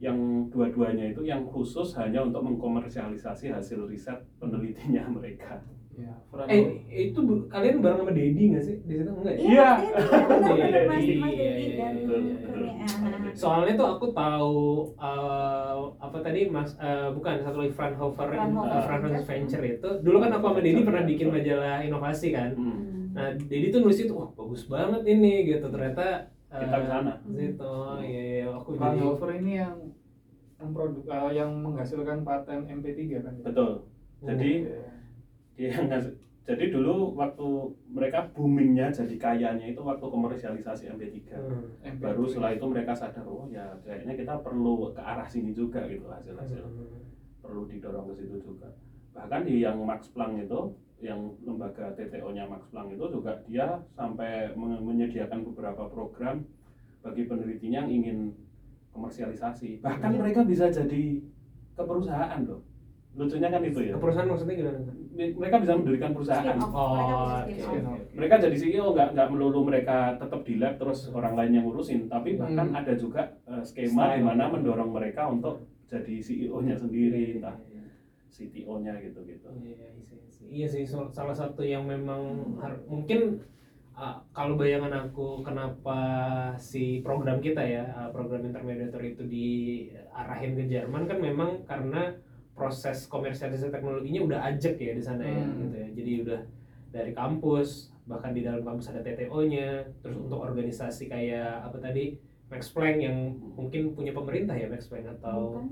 yang dua-duanya itu yang khusus hanya untuk mengkomersialisasi hasil riset penelitinya mereka. Ya, Eh itu kalian bareng sama Dedi nggak sih di situ enggak ya? Iya. Iya, iya, iya, iya. Soalnya tuh aku tahu eh, apa tadi Mas eh, bukan satu lagi Fraunhofer Fraunhofer eh, Fraunhofer Venture itu. Dulu kan aku sama Dedi pernah bikin majalah inovasi kan. Hmm. Nah, Dedi tuh nulis itu wah bagus banget ini gitu. Ternyata eh, Kita ke sana. Situ, iya, iya, aku jadi Fraunhofer ini yang memproduk eh, yang menghasilkan paten MP3 kan. Betul. Jadi Iya. Dia ngasih- jadi dulu waktu mereka boomingnya jadi kayanya itu waktu komersialisasi MP3. Hmm. MP3. Baru setelah itu mereka sadar oh ya kayaknya kita perlu ke arah sini juga gitu hasil-hasil perlu didorong ke situ juga. Bahkan di yang Max Planck itu yang lembaga TTO-nya Max Planck itu juga dia sampai men- menyediakan beberapa program bagi penelitinya yang ingin komersialisasi. Bahkan Iya. mereka bisa jadi ke perusahaan loh. Lucunya kan itu ya. Ke perusahaan maksudnya gimana? Mereka bisa mendirikan perusahaan. Oh, Mereka spin-off. oke. Mereka jadi CEO nggak nggak melulu mereka tetap di lab terus orang lain yang ngurusin, tapi bahkan Hmm. ada juga eh, skema di mana mendorong mereka untuk jadi CEO-nya sendiri, entah CTO-nya gitu-gitu. Iya, iya sih. Iya salah satu yang memang har- mungkin uh, kalau bayangan aku kenapa si program kita ya, uh, program intermediator itu diarahin ke Jerman kan memang karena proses komersialisasi teknologinya udah ajak ya di sana ya, Hmm. gitu ya. Jadi udah dari kampus, bahkan di dalam kampus ada TTO-nya, terus untuk organisasi kayak apa tadi Max Planck yang mungkin punya pemerintah ya Max Planck atau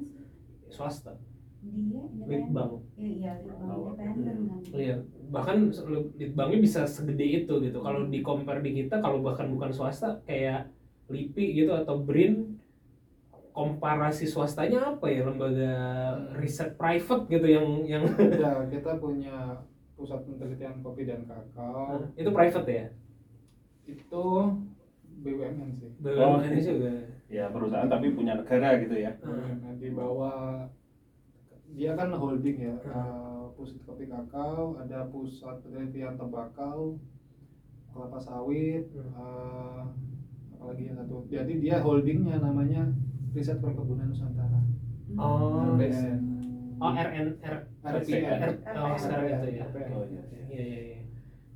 swasta, dia Litbang. Iya, iya, Litbang Oh, kan. Iya, bahkan litbangnya bisa segede itu gitu. Kalau di compare di kita, kalau bahkan bukan swasta kayak LIPI gitu atau BRIN, komparasi swastanya apa ya lembaga riset private gitu yang yang Ya, kita punya pusat penelitian kopi dan kakao. itu private ya? Itu BUMN sih. Oh. BUMN juga. Ya perusahaan tapi punya negara gitu ya. Nah, di bawah dia kan holding ya, eh, pusat kopi kakao, ada pusat penelitian tembakau, kelapa sawit, eh, apalagi yang satu. Jadi dia holdingnya namanya Riset Perkebunan Nusantara. Oh, RPN. oh RN R RPN. R- oh sekarang itu ya. Oh, iya. Iya iya iya.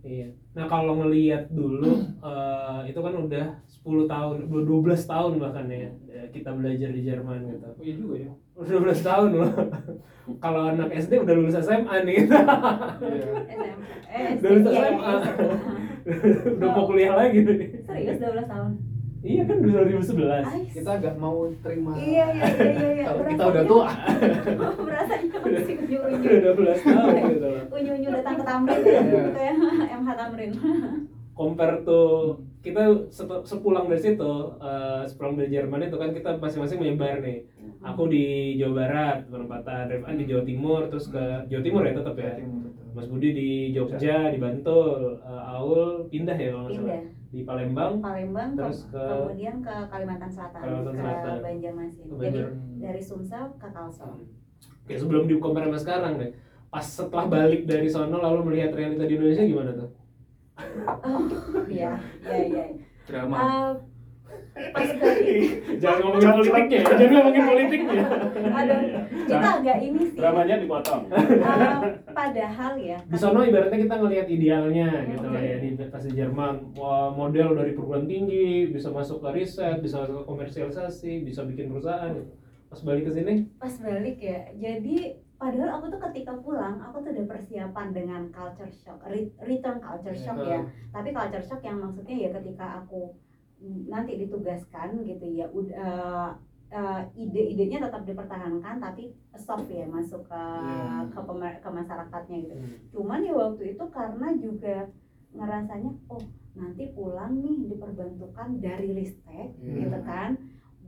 Iya. Nah kalau ngelihat dulu eh, itu kan udah 10 tahun, 12 tahun bahkan ya eh, kita belajar di Jerman gitu. Oh iya juga ya. Udah 12 tahun loh. kalau anak SD udah lulus SMA nih. Iya. Iya, iya, SMA. iya, SMA. udah mau kuliah lagi nih. Serius 12 tahun? Iya kan 2011. Ais. Kita agak mau terima. Iya, iya, iya, iya, iya. Kalau kita udah tua. Berasanya masih unyu-unyu. Udah 12 tahun gitu loh. Unyu-unyu datang ke Tamrin ya, Iya. kayak MH Tamrin. compare to kita sepulang dari situ eh, sepulang dari Jerman itu kan kita masing-masing menyebar nih aku di Jawa Barat penempatan Rifan di Jawa Timur terus ke Jawa Timur ya tetap ya Jawa Timur. Mas Budi di Jogja di Bantul eh, Aul pindah ya kalau nggak salah Pindah. di Palembang Palembang Terus ke- kemudian ke Kalimantan Selatan, Kalimantan Selatan. ke Banjarmasin. Ke Jadi dari Sumsel ke Kalsel. Oke sebelum di compare sama sekarang deh pas setelah balik dari sono lalu melihat realita di Indonesia gimana tuh? Oh, iya, iya, iya. Drama. Balik, jangan ngomongin politiknya, ya, jangan ngomongin politiknya. aduh, kita agak ini sih. Dramanya dipotong. Eh, padahal ya. di sono ibaratnya kita ngelihat idealnya gitu lah ya di pas di Jerman Wah, model dari perguruan tinggi bisa masuk ke riset bisa masuk ke komersialisasi bisa bikin perusahaan gitu. pas balik ke sini pas balik ya jadi padahal aku tuh ketika pulang aku tuh udah persiapan dengan culture shock re- return culture shock ya tapi culture shock yang maksudnya ya ketika aku nanti ditugaskan gitu ya udah eh, ide-idenya tetap dipertahankan tapi soft ya masuk ke Iya. ke, pemer- ke masyarakatnya gitu Hmm. cuman ya waktu itu karena juga ngerasanya oh nanti pulang nih diperbantukan dari ristek Iya. gitu kan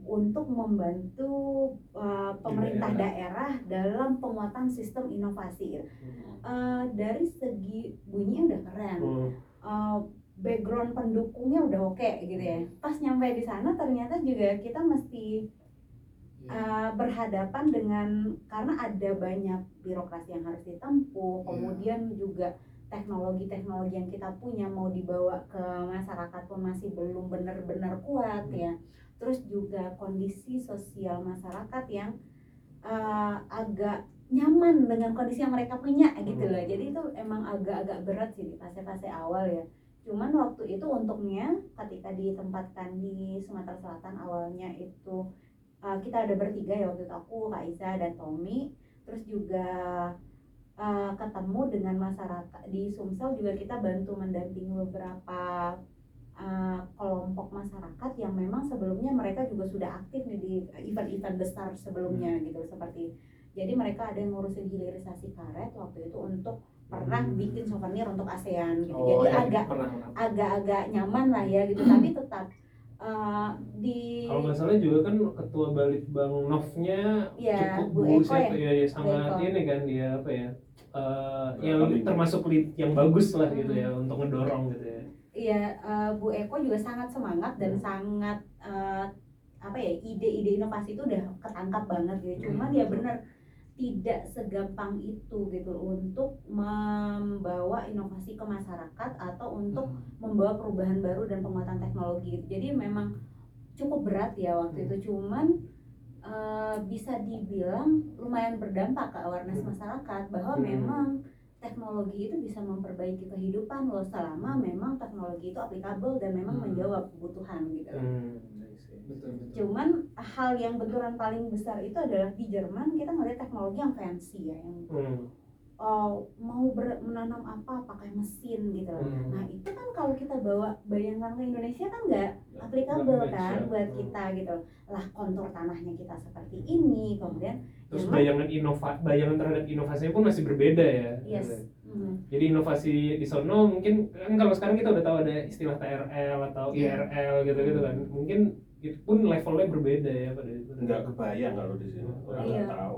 untuk membantu uh, pemerintah daerah dalam penguatan sistem inovasi gitu. Uh, dari segi bunyinya udah keren Hmm. uh, background pendukungnya udah oke gitu ya. Pas nyampe di sana ternyata juga kita mesti uh, berhadapan dengan karena ada banyak birokrasi yang harus ditempuh Iya. kemudian juga teknologi-teknologi yang kita punya mau dibawa ke masyarakat pun masih belum benar-benar kuat ya. Terus juga kondisi sosial masyarakat yang uh, agak nyaman dengan kondisi yang mereka punya gitu loh. Jadi itu emang agak-agak berat sih di fase-fase awal ya cuman waktu itu untungnya ketika ditempatkan di Sumatera Selatan awalnya itu uh, kita ada bertiga ya waktu itu aku Kak Isa dan Tommy. Terus juga uh, ketemu dengan masyarakat di Sumsel juga kita bantu mendampingi beberapa uh, kelompok masyarakat yang memang sebelumnya mereka juga sudah aktif nih di event-event besar sebelumnya gitu seperti jadi mereka ada yang ngurusin hilirisasi karet waktu itu untuk pernah Hmm. bikin souvenir untuk ASEAN gitu Oh, jadi ya, agak pernah, pernah. agak-agak nyaman lah ya gitu tapi tetap uh, di Kalau nggak salah juga kan ketua Balitbang Novnya Iya, cukup Bu Eko siapa ya? ya, ya sangat ini kan dia apa ya eh, yang termasuk lead yang bagus lah gitu Hmm. ya untuk ngedorong gitu ya. Iya, eh, Bu Eko juga sangat semangat dan Hmm. sangat eh, apa ya ide-ide inovasi itu udah ketangkap banget gitu. Cuman Hmm. ya bener tidak segampang itu gitu untuk membawa inovasi ke masyarakat atau untuk Hmm. membawa perubahan baru dan penguatan teknologi. gitu. Jadi memang cukup berat ya waktu itu. Cuman eh, bisa dibilang lumayan berdampak ke awareness Hmm. masyarakat bahwa Hmm. memang teknologi itu bisa memperbaiki kehidupan loh selama memang teknologi itu aplikabel dan memang Hmm. menjawab kebutuhan gitu. Hmm. Betul betul Cuman hal yang benturan paling besar itu adalah di Jerman kita ngeliat teknologi yang fancy ya, yang Hmm. oh, mau ber- menanam apa pakai mesin gitu. Hmm. Nah itu kan kalau kita bawa bayangkan ke Indonesia kan nggak applicable nggak kan buat Hmm. kita gitu. Lah kontur tanahnya kita seperti ini, kemudian Terus Jerman- bayangan inova bayangan terhadap inovasinya pun masih berbeda ya. yes, hmm, Jadi inovasi di sono mungkin kan kalau sekarang kita udah tahu ada istilah TRL atau. IRL gitu-gitu kan. Mungkin itu pun levelnya berbeda ya pada itu. nggak kebayang kalau di sini orang Iya. nggak tahu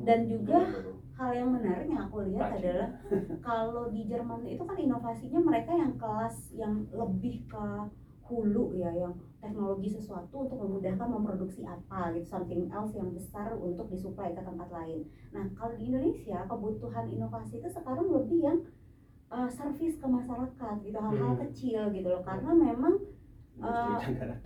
dan juga hal yang menarik yang aku lihat adalah kalau di Jerman itu kan inovasinya mereka yang kelas yang lebih ke hulu ya yang teknologi sesuatu untuk memudahkan memproduksi apa gitu something else yang besar untuk disuplai ke tempat lain. Nah kalau di Indonesia kebutuhan inovasi itu sekarang lebih yang uh, service ke masyarakat gitu hal-hal Hmm. kecil gitu loh karena memang Ada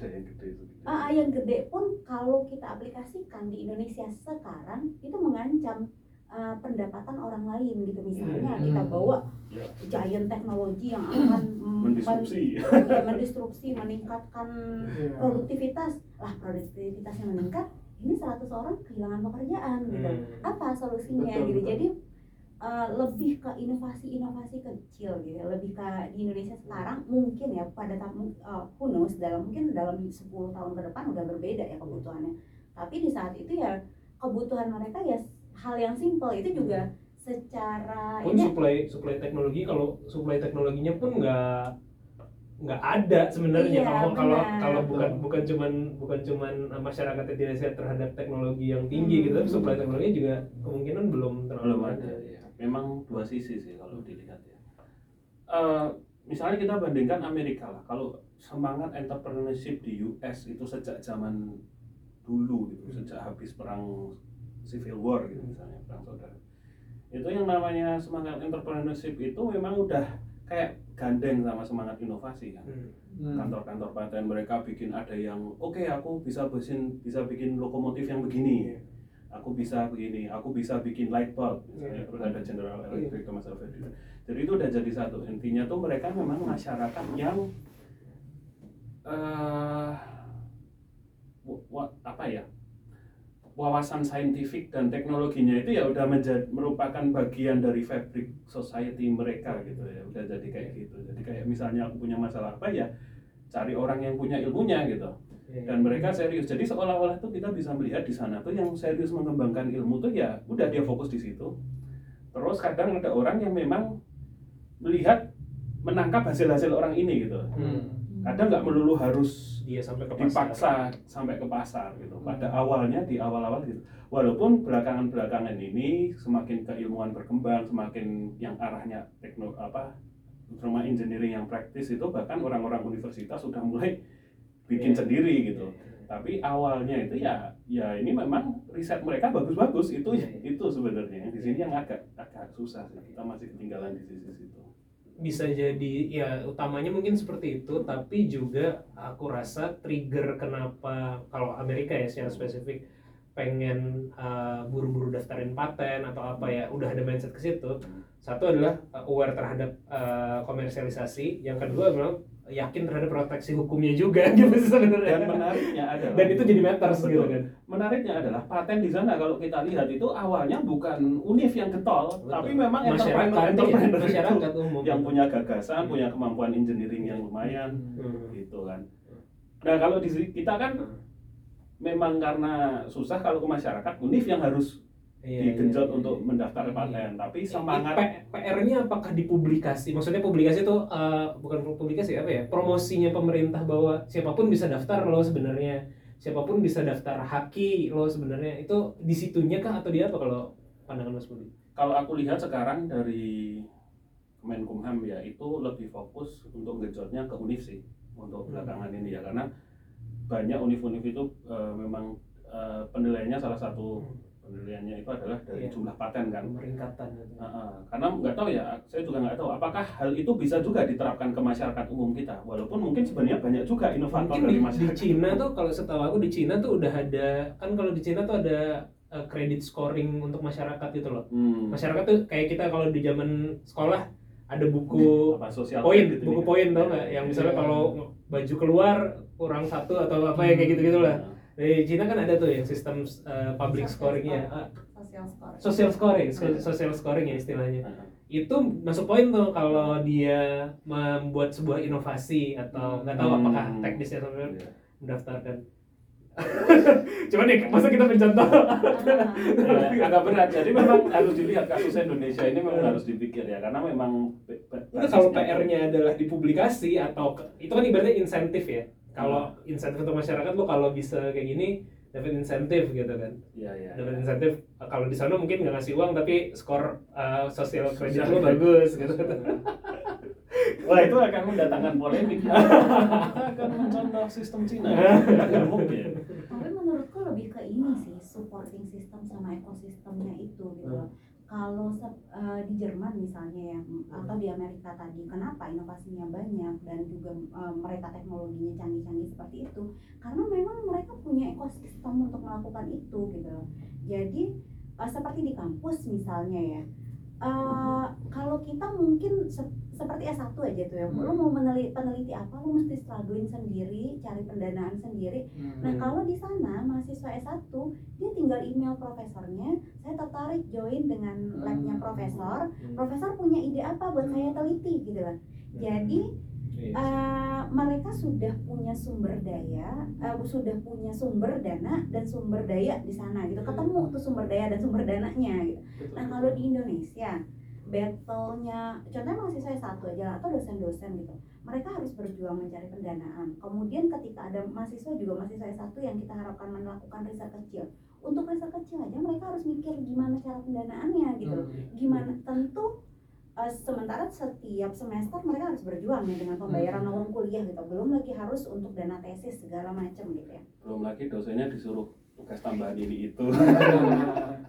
yang gede Ah, ah, yang gede pun kalau kita aplikasikan di Indonesia sekarang itu mengancam ah, pendapatan orang lain gitu misalnya Hmm. kita bawa Ya. giant teknologi yang akan mendisrupsi men- ya, mendistrupsi meningkatkan Iya. produktivitas lah produktivitas yang meningkat ini 100 orang kehilangan pekerjaan gitu Hmm. apa solusinya Betul, gitu betul. jadi uh, lebih ke inovasi-inovasi kecil gitu ya. lebih ke di Indonesia sekarang mungkin ya pada tahun uh, who knows dalam mungkin dalam 10 tahun ke depan udah berbeda ya kebutuhannya tapi di saat itu ya kebutuhan mereka ya hal yang simple itu juga secara pun ini supply supply teknologi kalau supply teknologinya pun nggak nggak ada sebenarnya Iya, kalau kalau benar. kalau bukan bukan cuman bukan cuman masyarakat yang tidak siap terhadap teknologi yang tinggi Hmm. gitu tapi supply teknologi juga kemungkinan belum terlalu ada ya. Memang dua sisi sih kalau dilihat ya. Eh, misalnya kita bandingkan Amerika lah kalau semangat entrepreneurship di US itu sejak zaman dulu gitu Hmm. sejak habis perang civil war gitu misalnya perang saudara. Itu yang namanya semangat entrepreneurship itu memang udah kayak gandeng sama semangat inovasi kan. Hmm. kantor-kantor paten mereka bikin ada yang oke aku bisa bikin bisa bikin lokomotif yang begini aku bisa begini aku bisa bikin light bulb misalnya. Iya. terus ada General Electric Thomas Alva Edison jadi itu udah jadi satu. Intinya tuh mereka memang masyarakat yang wa- apa ya wawasan saintifik dan teknologinya itu ya udah menjadi merupakan bagian dari fabric society mereka gitu ya. Udah jadi kayak gitu. Jadi kayak misalnya aku punya masalah apa ya cari orang yang punya ilmunya gitu. Iya. Dan mereka serius jadi seolah-olah tuh kita bisa melihat di sana tuh yang serius mengembangkan ilmu tuh ya udah dia fokus di situ terus kadang ada orang yang memang melihat menangkap hasil-hasil orang ini gitu Hmm. kadang nggak melulu harus dia sampai ke pasar dipaksa sampai ke pasar gitu. Pada awalnya di awal-awal gitu. Walaupun belakangan-belakangan ini semakin keilmuan berkembang, semakin yang arahnya tekno apa terutama engineering yang praktis itu bahkan orang-orang universitas sudah mulai bikin sendiri gitu. Tapi awalnya itu ya ya ini memang riset mereka bagus-bagus itu Iya, iya. itu sebenarnya di sini yang agak agak susah sih. Kita masih ketinggalan di sisi situ. bisa jadi ya utamanya mungkin seperti itu tapi juga aku rasa trigger kenapa kalau Amerika ya secara spesifik pengen uh, buru-buru daftarin paten atau apa ya udah ada mindset ke situ. Satu adalah uh, aware terhadap uh, komersialisasi. Yang kedua memang yakin terhadap proteksi hukumnya juga gitu sebenarnya. Dan menariknya adalah dan itu jadi matters Betul. gitu kan. Menariknya adalah paten di sana kalau kita lihat itu awalnya bukan univ yang getol, tapi memang masyarakat entrepreneur, ya, masyarakat umum. yang punya gagasan, punya kemampuan engineering yang lumayan, Hmm. gitu kan. Nah kalau di kita kan memang karena susah kalau ke masyarakat, univ yang harus Iya, digenjot iya, untuk iya. mendaftar Iya. paten, tapi semangat PR-nya apakah dipublikasi? Maksudnya publikasi itu eh, bukan publikasi apa ya? Promosinya pemerintah bahwa siapa pun bisa daftar loh sebenarnya. Siapa pun bisa daftar haki loh sebenarnya. Itu di situnya kah atau di apa kalau pandangan Mas Budi? kalau aku lihat sekarang dari Kemenkumham ya itu lebih fokus untuk genjotnya ke univ sih untuk belakangan ini ya karena banyak univ-univ itu eh, memang eh, penilaiannya salah satu penilaiannya itu adalah dari Iya. jumlah paten kan Peringkatan gitu. Ah, ah. karena nggak tahu ya saya juga nggak tahu apakah hal itu bisa juga diterapkan ke masyarakat umum kita walaupun mungkin sebenarnya banyak juga inovator Mungkin dari di, di masyarakat Cina tuh kalau setahu aku di Cina tuh udah ada kan kalau di Cina tuh ada eh, kredit scoring untuk masyarakat gitu loh. Hmm. Masyarakat tuh kayak kita kalau di zaman sekolah ada buku apa sosial poin gitu buku nih. poin tau nggak yang misalnya Iya. kalau baju keluar kurang satu atau apa ya kayak gitu gitulah di Cina kan ada tuh yang sistem uh, public Social scoringnya score. uh, Social score. social scoring Iya. social scoring ya istilahnya Ah, itu masuk poin tuh kalau dia membuat sebuah inovasi atau nggak tahu Hmm. apakah teknisnya sampai iya. mendaftarkan cuman ya masa kita mencontoh Ah, Ya, agak berat. Jadi memang harus dilihat kasus Indonesia ini memang harus dipikir ya, karena memang itu kalau PR-nya adalah dipublikasi atau itu kan ibaratnya insentif ya kalau insentif untuk masyarakat lo kalau bisa kayak gini dapat insentif gitu kan Iya, iya. dapat insentif kalau di sana mungkin nggak ngasih uang tapi skor uh, sosial kredit lo bagus gitu Wah itu akan mendatangkan polemik. Kita akan mencontoh sistem Cina. Nggak mungkin. Tapi menurutku lebih ke ini sih supporting system sama ekosistemnya itu gitu loh. Kalau eh, di Jerman misalnya ya atau di Amerika tadi, kenapa inovasinya banyak dan juga eh, mereka teknologinya canggih-canggih seperti itu? Karena memang mereka punya ekosistem untuk melakukan itu gitu. Jadi eh, seperti di kampus misalnya ya, eh, kalau kita mungkin se- seperti S1 aja tuh ya, lu mau meneliti, peneliti apa, lu mesti struggling sendiri, cari pendanaan sendiri, Nah Hmm. kalau di sana mahasiswa S1 dia tinggal email profesornya, saya tertarik join dengan labnya profesor. Profesor punya ide apa buat saya teliti gitu lah. Jadi eh, mereka sudah punya sumber daya, eh, sudah punya sumber dana dan sumber daya di sana gitu. Ketemu tuh sumber daya dan sumber dananya gitu. Nah kalau di Indonesia battle-nya, contohnya mahasiswa S1 aja lah, atau dosen-dosen gitu. Mereka harus berjuang mencari pendanaan. Kemudian ketika ada mahasiswa juga mahasiswa S1 yang kita harapkan melakukan riset kecil. Untuk riset kecil aja mereka harus mikir gimana cara pendanaannya gitu. Loh. gimana tentu eh, sementara setiap semester mereka harus berjuang ya dengan pembayaran uang kuliah gitu. Belum lagi harus untuk dana tesis segala macam gitu ya. Belum lagi dosennya disuruh tugas tambahan ini itu.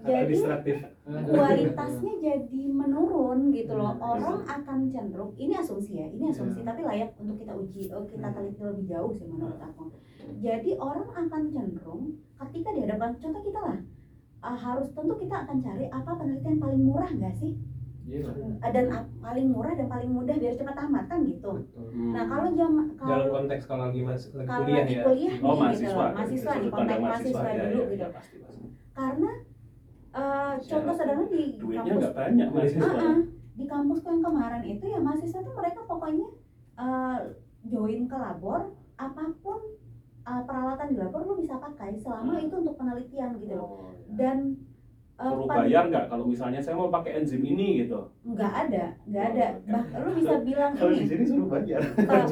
administratif. kualitasnya jadi menurun gitu loh. Hmm, orang akan cenderung ini asumsi ya ini asumsi Iya. tapi layak untuk kita uji oh, kita Hmm. teliti lebih jauh sih menurut aku. Jadi orang akan cenderung ketika dihadapkan contoh kita lah uh, harus tentu kita akan cari apa penelitian paling murah nggak sih Iya. Uh, dan paling murah dan paling mudah biar cepat tamat kan gitu Hmm. nah kalau jam dalam kalau konteks kalau lagi mas lagi kalau kuliah lagi ya kuliah nih Oh gitu mahasiswa. loh mahasiswa nih Sudut konteks pandang mahasiswa ya, dulu ya, gitu ya, pasti, pasti. karena uh, contoh Ya, sederhana di Duitnya kampus banyak mahasiswa. Ah, ah. di kampusku yang kemarin itu ya mahasiswa tuh mereka pokoknya eh, join ke labor apa pun eh, peralatan di labor lu bisa pakai selama Hmm. itu untuk penelitian gitu loh Oh, iya. dan Suruh pan- bayar nggak kalau misalnya saya mau pakai enzim ini gitu. nggak ada nggak ada Oh, bah lu bisa bilang Kalau di ini sini suruh bayar. eh,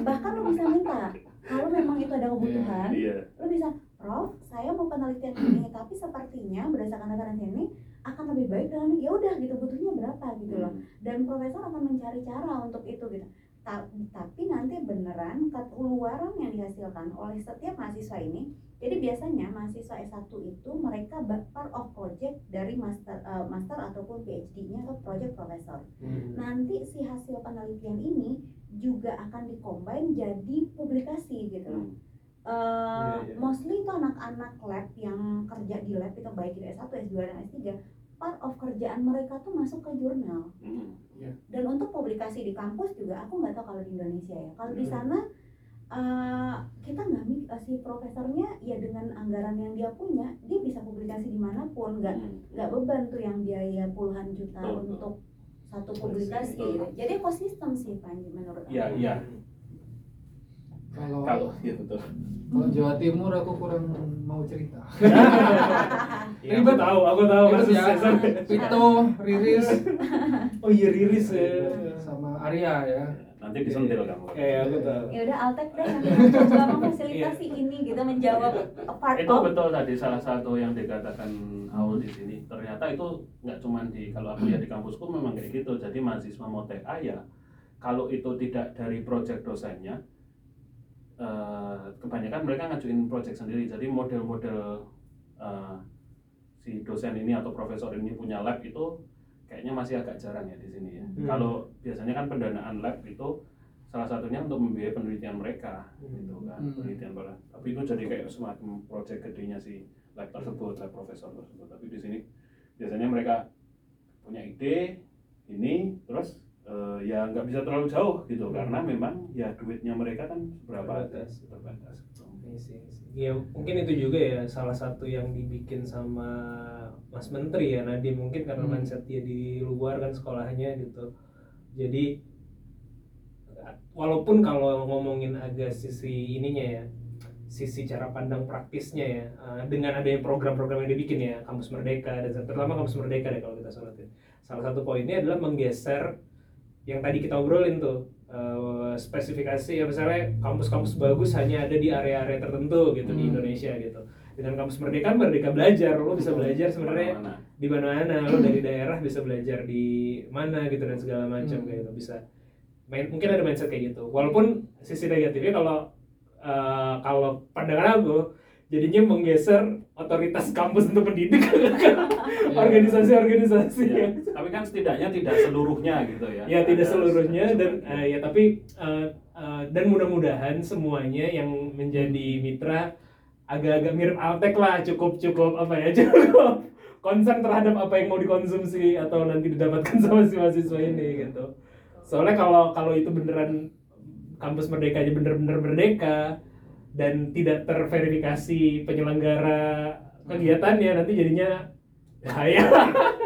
bahkan lu bisa minta kalau memang itu ada kebutuhan Iya. lu bisa Prof saya mau penelitian ini tapi sepertinya berdasarkan referensi ini akan lebih baik dengan ya udah gitu butuhnya berapa gitu loh Hmm. dan profesor akan mencari cara untuk itu gitu Ta- tapi nanti beneran keluaran yang dihasilkan oleh setiap mahasiswa ini jadi biasanya mahasiswa S1 itu mereka part of project dari master eh, master ataupun PhD-nya atau project professor. Hmm. Nanti si hasil penelitian ini juga akan dikombin jadi publikasi gitu loh. Hmm. Eh, Iya, iya. mostly itu anak-anak lab yang kerja di lab itu baik di S1, S2 dan S3 part of kerjaan mereka tuh masuk ke jurnal Hmm. Dan untuk publikasi di kampus juga aku nggak tahu kalau di Indonesia ya kalau di Hmm. sana eh, kita nggak mik- eh, si profesornya ya dengan anggaran yang dia punya dia bisa publikasi di mana pun nggak Hmm. nggak beban tuh yang biaya puluhan juta betul. untuk satu publikasi gitu. jadi ekosistem sih Panji menurut Iya, aku iya. Kalau Kalau iya betul. kalau Jawa Timur aku kurang mau cerita. Ya, aku tahu, aku tahu Ribet ya. Pito, Riris, Oh iya Riris ya. sama Arya ya. Nanti disentil kamu. Eh aku tahu. ya udah Altek deh yang coba memfasilitasi ini gitu menjawab part itu of betul tadi salah satu yang dikatakan Aul di sini ternyata itu nggak cuma di kalau aku lihat di kampusku memang kayak gitu jadi mahasiswa mau TA ya kalau itu tidak dari proyek dosennya eh, kebanyakan mereka ngajuin proyek sendiri jadi model-model eh, si dosen ini atau profesor ini punya lab itu kayaknya masih agak jarang ya di sini ya Hmm. kalau biasanya kan pendanaan lab itu salah satunya untuk membiayai penelitian mereka Hmm. gitu kan Hmm. penelitian bola tapi itu jadi kayak semacam proyek gedenya si lab tersebut lab profesor tersebut tapi di sini biasanya mereka punya ide ini terus eh, ya nggak bisa terlalu jauh gitu Hmm. karena memang ya duitnya mereka kan berapa Terbatas. terbatas gitu. Iya iya. Ya mungkin itu juga ya salah satu yang dibikin sama Mas Menteri ya Nadiem mungkin karena Hmm. mindset dia di luar kan sekolahnya gitu. Jadi walaupun kalau ngomongin agak sisi ininya ya sisi cara pandang praktisnya ya eh, dengan adanya program-program yang dibikin ya kampus merdeka dan terutama kampus merdeka deh kalau kita sorotin salah satu poinnya adalah menggeser yang tadi kita obrolin tuh eh, spesifikasi ya misalnya kampus-kampus bagus hanya ada di area-area tertentu gitu di Hmm. Indonesia gitu dengan kampus merdeka merdeka belajar. Lo bisa belajar sebenarnya di mana-mana. lo dari daerah bisa belajar di mana gitu dan segala macam Hmm. kayak gitu. Bisa main mungkin ada mindset kayak gitu. Walaupun sisi negatifnya kalau eh, kalau pandangan aku jadinya menggeser otoritas kampus untuk mendidik. Organisasi-organisasi. Yang tapi kan setidaknya tidak seluruhnya gitu ya. Ya tidak Ada seluruhnya dan eh, ya tapi eh, eh, dan mudah-mudahan semuanya yang menjadi mitra agak-agak mirip Altek lah cukup cukup apa ya cukup concern terhadap apa yang mau dikonsumsi atau nanti didapatkan sama si mahasiswa ini gitu soalnya kalau kalau itu beneran kampus merdekanya bener-bener merdeka dan tidak terverifikasi penyelenggara kegiatannya nanti jadinya bahaya Ya, ya.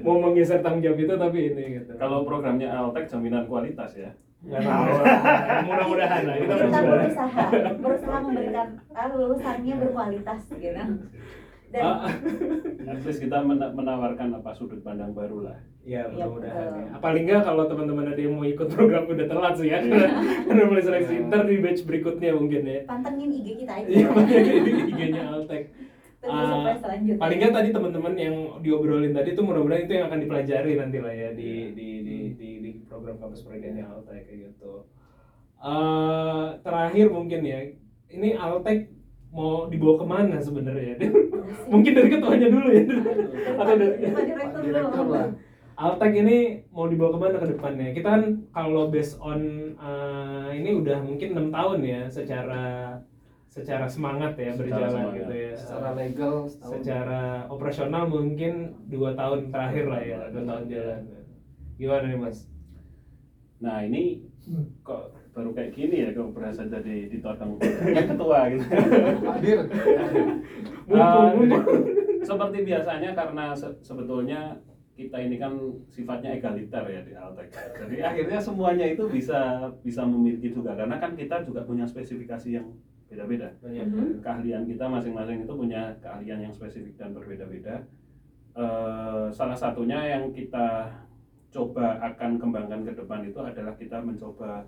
Mau menggeser tanggung jawab itu tapi ini gitu. Kalau programnya Altek jaminan kualitas ya. Nggak tahu. Lah. mudah-mudahan lah kita kita berusaha. berusaha berusaha memberikan eh, lulusannya berkualitas gitu. Dan Ah, at least kita mena- menawarkan apa sudut pandang baru lah. Ya Iya, mudah-mudahan ya. paling nggak kalau teman-teman ada yang mau ikut program udah telat sih ya. Karena karena mulai seleksi ntar di batch berikutnya mungkin ya. Pantengin IG kita aja. Iya IG-nya Altek selanjutnya paling nggak tadi teman-teman yang diobrolin tadi tuh mudah-mudahan itu yang akan dipelajari nanti lah ya di di di di, di program kampus perdana Altek kayak gitu. Eh, terakhir mungkin ya, ini Altek mau dibawa ke mana sebenarnya? mungkin dari ketuanya dulu ya. Atau dari direktur lah. Altek ini mau dibawa ke mana ke depannya? Kita kan kalau based on eh, ini udah mungkin enam tahun ya secara secara semangat ya Secara berjalan semangat. gitu ya. Secara legal setahun. secara operasional mungkin dua tahun terakhir lah ya dua tahun jalan gimana nih mas nah ini kok baru kayak gini ya kok berasa jadi ditodong yang ketua gitu Hadir. mumpung seperti biasanya karena se- sebetulnya kita ini kan sifatnya egaliter ya di Altek. Jadi akhirnya semuanya itu bisa bisa memiliki juga karena kan kita juga punya spesifikasi yang beda-beda. Banyak. Mhm. Keahlian kita masing-masing itu punya keahlian yang spesifik dan berbeda-beda. Eh, salah satunya yang kita coba akan kembangkan ke depan itu adalah kita mencoba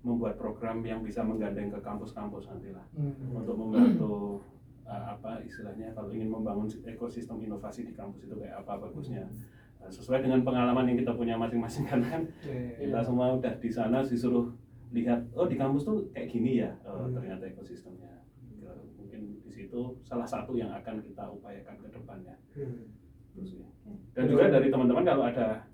membuat program yang bisa menggandeng ke kampus-kampus nanti lah Hmm. untuk membantu uh, apa istilahnya kalau ingin membangun ekosistem inovasi di kampus itu kayak apa bagusnya Nah, sesuai dengan pengalaman yang kita punya masing-masing kan kan Iya. kita semua udah di sana disuruh lihat oh di kampus tuh kayak gini ya oh, Hmm. ternyata ekosistemnya Ya, mungkin di situ salah satu yang akan kita upayakan ke depannya Hmm. Sih. dan juga dari teman-teman kalau ada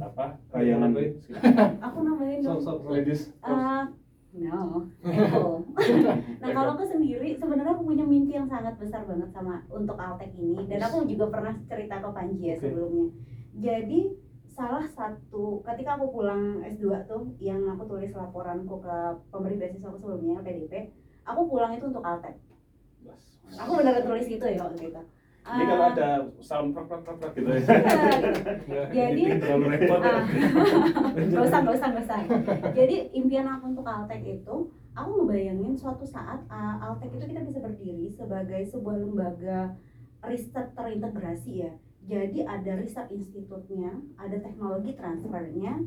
apa bayangan silakan. aku nambahin Sok dong sok ladies. Ah, no. Nah kalau aku sendiri sebenarnya aku punya mimpi yang sangat besar banget sama untuk Altek ini dan aku juga pernah cerita ke Panji ya sebelumnya. Jadi salah satu ketika aku pulang S2 tuh yang aku tulis laporanku ke pemberi beasiswa aku sebelumnya PDP, aku pulang itu untuk Altek. Aku beneran tulis itu ya waktu itu. ini kalau Ah, ada sound prok prok prok prok gitu ya Jadi Ini terlalu repot. ya. Ah, gak usah, gak usah, gak usah. Jadi impian aku untuk Altek itu, aku ngebayangin suatu saat uh, Altek itu kita bisa berdiri sebagai sebuah lembaga riset terintegrasi ya. Jadi ada riset institutnya, ada teknologi transfernya,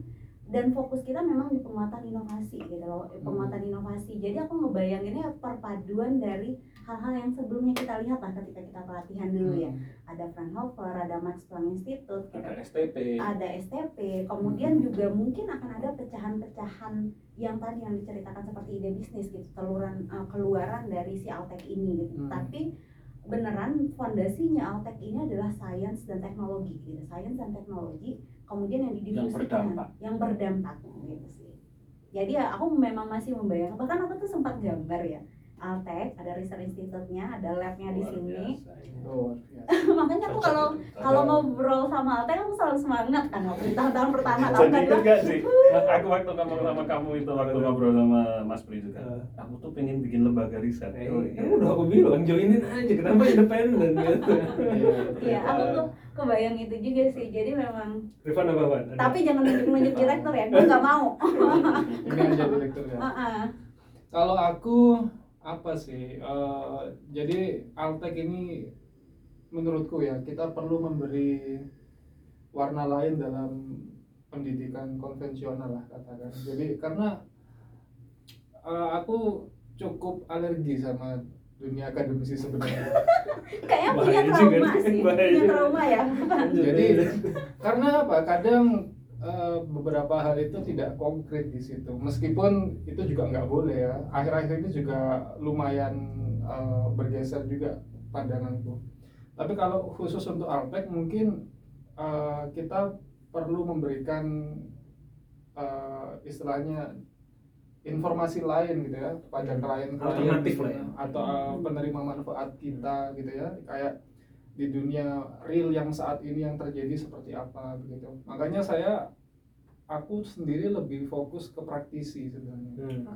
dan fokus kita memang di penguatan inovasi gitu loh, penguatan inovasi. Jadi aku ngebayanginnya perpaduan dari hal-hal yang sebelumnya kita lihat lah ketika kita pelatihan dulu ya. Ada Fraunhofer, ada Max Planck Institute, kita ada STP ada STP, kemudian juga mungkin akan ada pecahan-pecahan yang tadi yang diceritakan seperti ide bisnis gitu, teluran uh, keluaran dari si Altek ini gitu. Hmm. Tapi beneran fondasinya Altek ini adalah sains dan teknologi gitu, sains dan teknologi, kemudian yang didifusikan, berdampak. yang berdampak gitu sih. Jadi ya aku memang masih membayangkan, bahkan aku tuh sempat gambar ya. Altek ada research institute-nya, ada lab-nya di sini. biasa. Oh, ya. Makanya aku kalau kalau ngobrol sama Altek aku selalu semangat kan waktu di tahun-tahun pertama tahun gak sih, aku waktu ngomong sama kamu itu waktu ngobrol sama Mas Pri juga, Eh. aku tuh pengen bikin lembaga riset. Eh, Oh, kan udah aku bilang joinin aja kenapa independen gitu. Iya, aku tuh kebayang itu juga sih. Jadi memang Rifan apa? Ada? tapi jangan nunjuk-nunjuk direktur ya, gue nggak mau. Ini aja direktur ya. Heeh. Kalau aku apa sih? eh, jadi Altek ini menurutku ya kita perlu memberi warna lain dalam pendidikan konvensional lah katakan. Jadi karena eh, aku cukup alergi sama dunia akademisi sebenarnya. Kayaknya punya trauma sih, punya trauma ya. Jadi karena apa? Kadang eh, beberapa hal itu tidak konkret di situ. Meskipun itu juga nggak boleh ya. Akhir-akhir ini juga lumayan eh, bergeser juga pandanganku. Tapi kalau khusus untuk Alpek mungkin eh, kita perlu memberikan eh, istilahnya informasi lain gitu ya kepada klien-klien Alternatif lah ya. atau eh, penerima manfaat kita gitu ya kayak di dunia real yang saat ini yang terjadi seperti apa begitu makanya saya aku sendiri lebih fokus ke praktisi sebenarnya Hmm.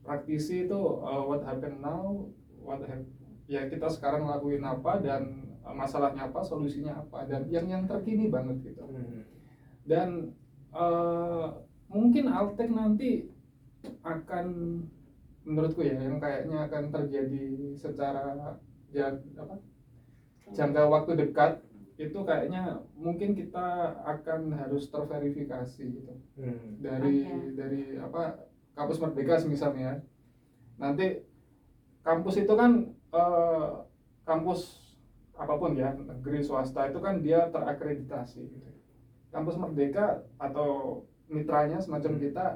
praktisi itu uh, what happen now what hap- ya kita sekarang lakuin apa dan uh, masalahnya apa solusinya apa dan yang yang terkini banget gitu Hmm. dan uh, mungkin Altek nanti akan menurutku ya yang kayaknya akan terjadi secara ja- apa, jangka waktu dekat itu kayaknya mungkin kita akan harus terverifikasi gitu Hmm. dari Oke. dari apa kampus Merdeka misalnya nanti kampus itu kan eh, kampus apa pun ya negeri swasta itu kan dia terakreditasi gitu. kampus Merdeka atau mitranya semacam kita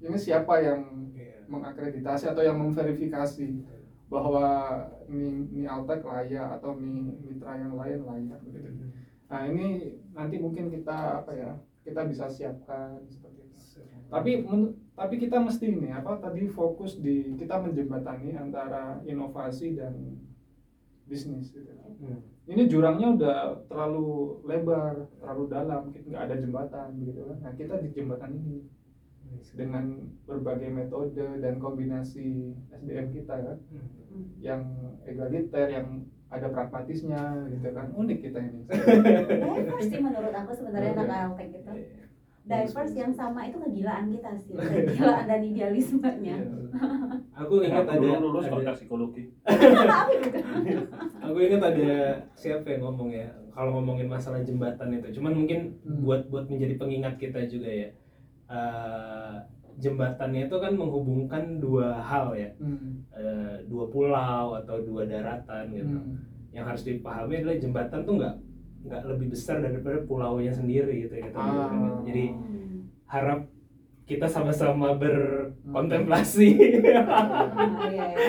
ini siapa yang Iya. mengakreditasi atau yang memverifikasi bahwa ini, ini Altek layak atau ini mitra yang lain layak begitu. Nah ini nanti mungkin kita apa ya kita bisa siapkan seperti itu. Tapi men- tapi kita mesti ini apa tadi fokus di kita menjembatani antara inovasi dan bisnis gitu. Hmm. Ini jurangnya udah terlalu lebar, terlalu dalam, kita nggak ada jembatan begitu kan. Nah kita di jembatan ini dengan berbagai metode dan kombinasi SDM kita kan Hmm. yang egaliter yang ada pragmatisnya gitu kan unik kita ini Diverse sih menurut aku sebenarnya anak Altek itu. Iya. Diverse yang sama itu kegilaan kita sih, kegilaan dan idealismenya. Iya. Aku ingat Aku ada lulus ada- psikologi. Gitu. aku ingat ada siapa yang ngomong ya kalau ngomongin masalah jembatan itu cuman mungkin Hmm. buat buat menjadi pengingat kita juga ya Eh, jembatannya itu kan menghubungkan dua hal ya Hmm. Eh, dua pulau atau dua daratan gitu Hmm. yang harus dipahami adalah jembatan tuh nggak nggak lebih besar daripada pulaunya sendiri gitu ya kan gitu. Ah. jadi Hmm. harap kita sama-sama berkontemplasi Ah, iya, iya.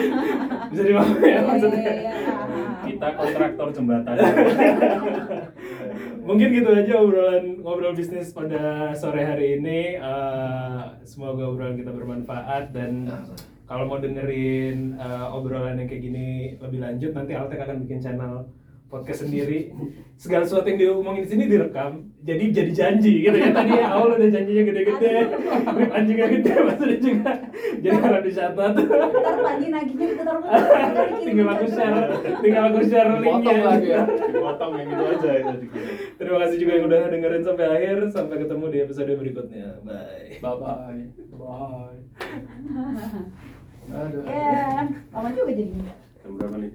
bisa dimahami ya maksudnya iya, ah. Kita kontraktor jembatan. mungkin gitu aja obrolan ngobrol bisnis pada sore hari ini. Eh, semoga obrolan kita bermanfaat dan kalau mau dengerin eh, obrolan yang kayak gini lebih lanjut nanti Altek akan bikin channel podcast sendiri segala sesuatu yang diomongin di sini direkam jadi jadi janji gitu ya tadi awal udah janjinya gede-gede anjingnya gede maksudnya juga jadi harus dicatat Ntar Panji nagihnya diputar-putar. tinggal aku share tinggal aku share Potong linknya lagi ya. Dipotong yang itu aja ya terima kasih juga yang udah dengerin sampai akhir sampai ketemu di episode berikutnya bye Bye bye. Bye. Aduh. Ya, lama juga jadinya. Jam berapa nih?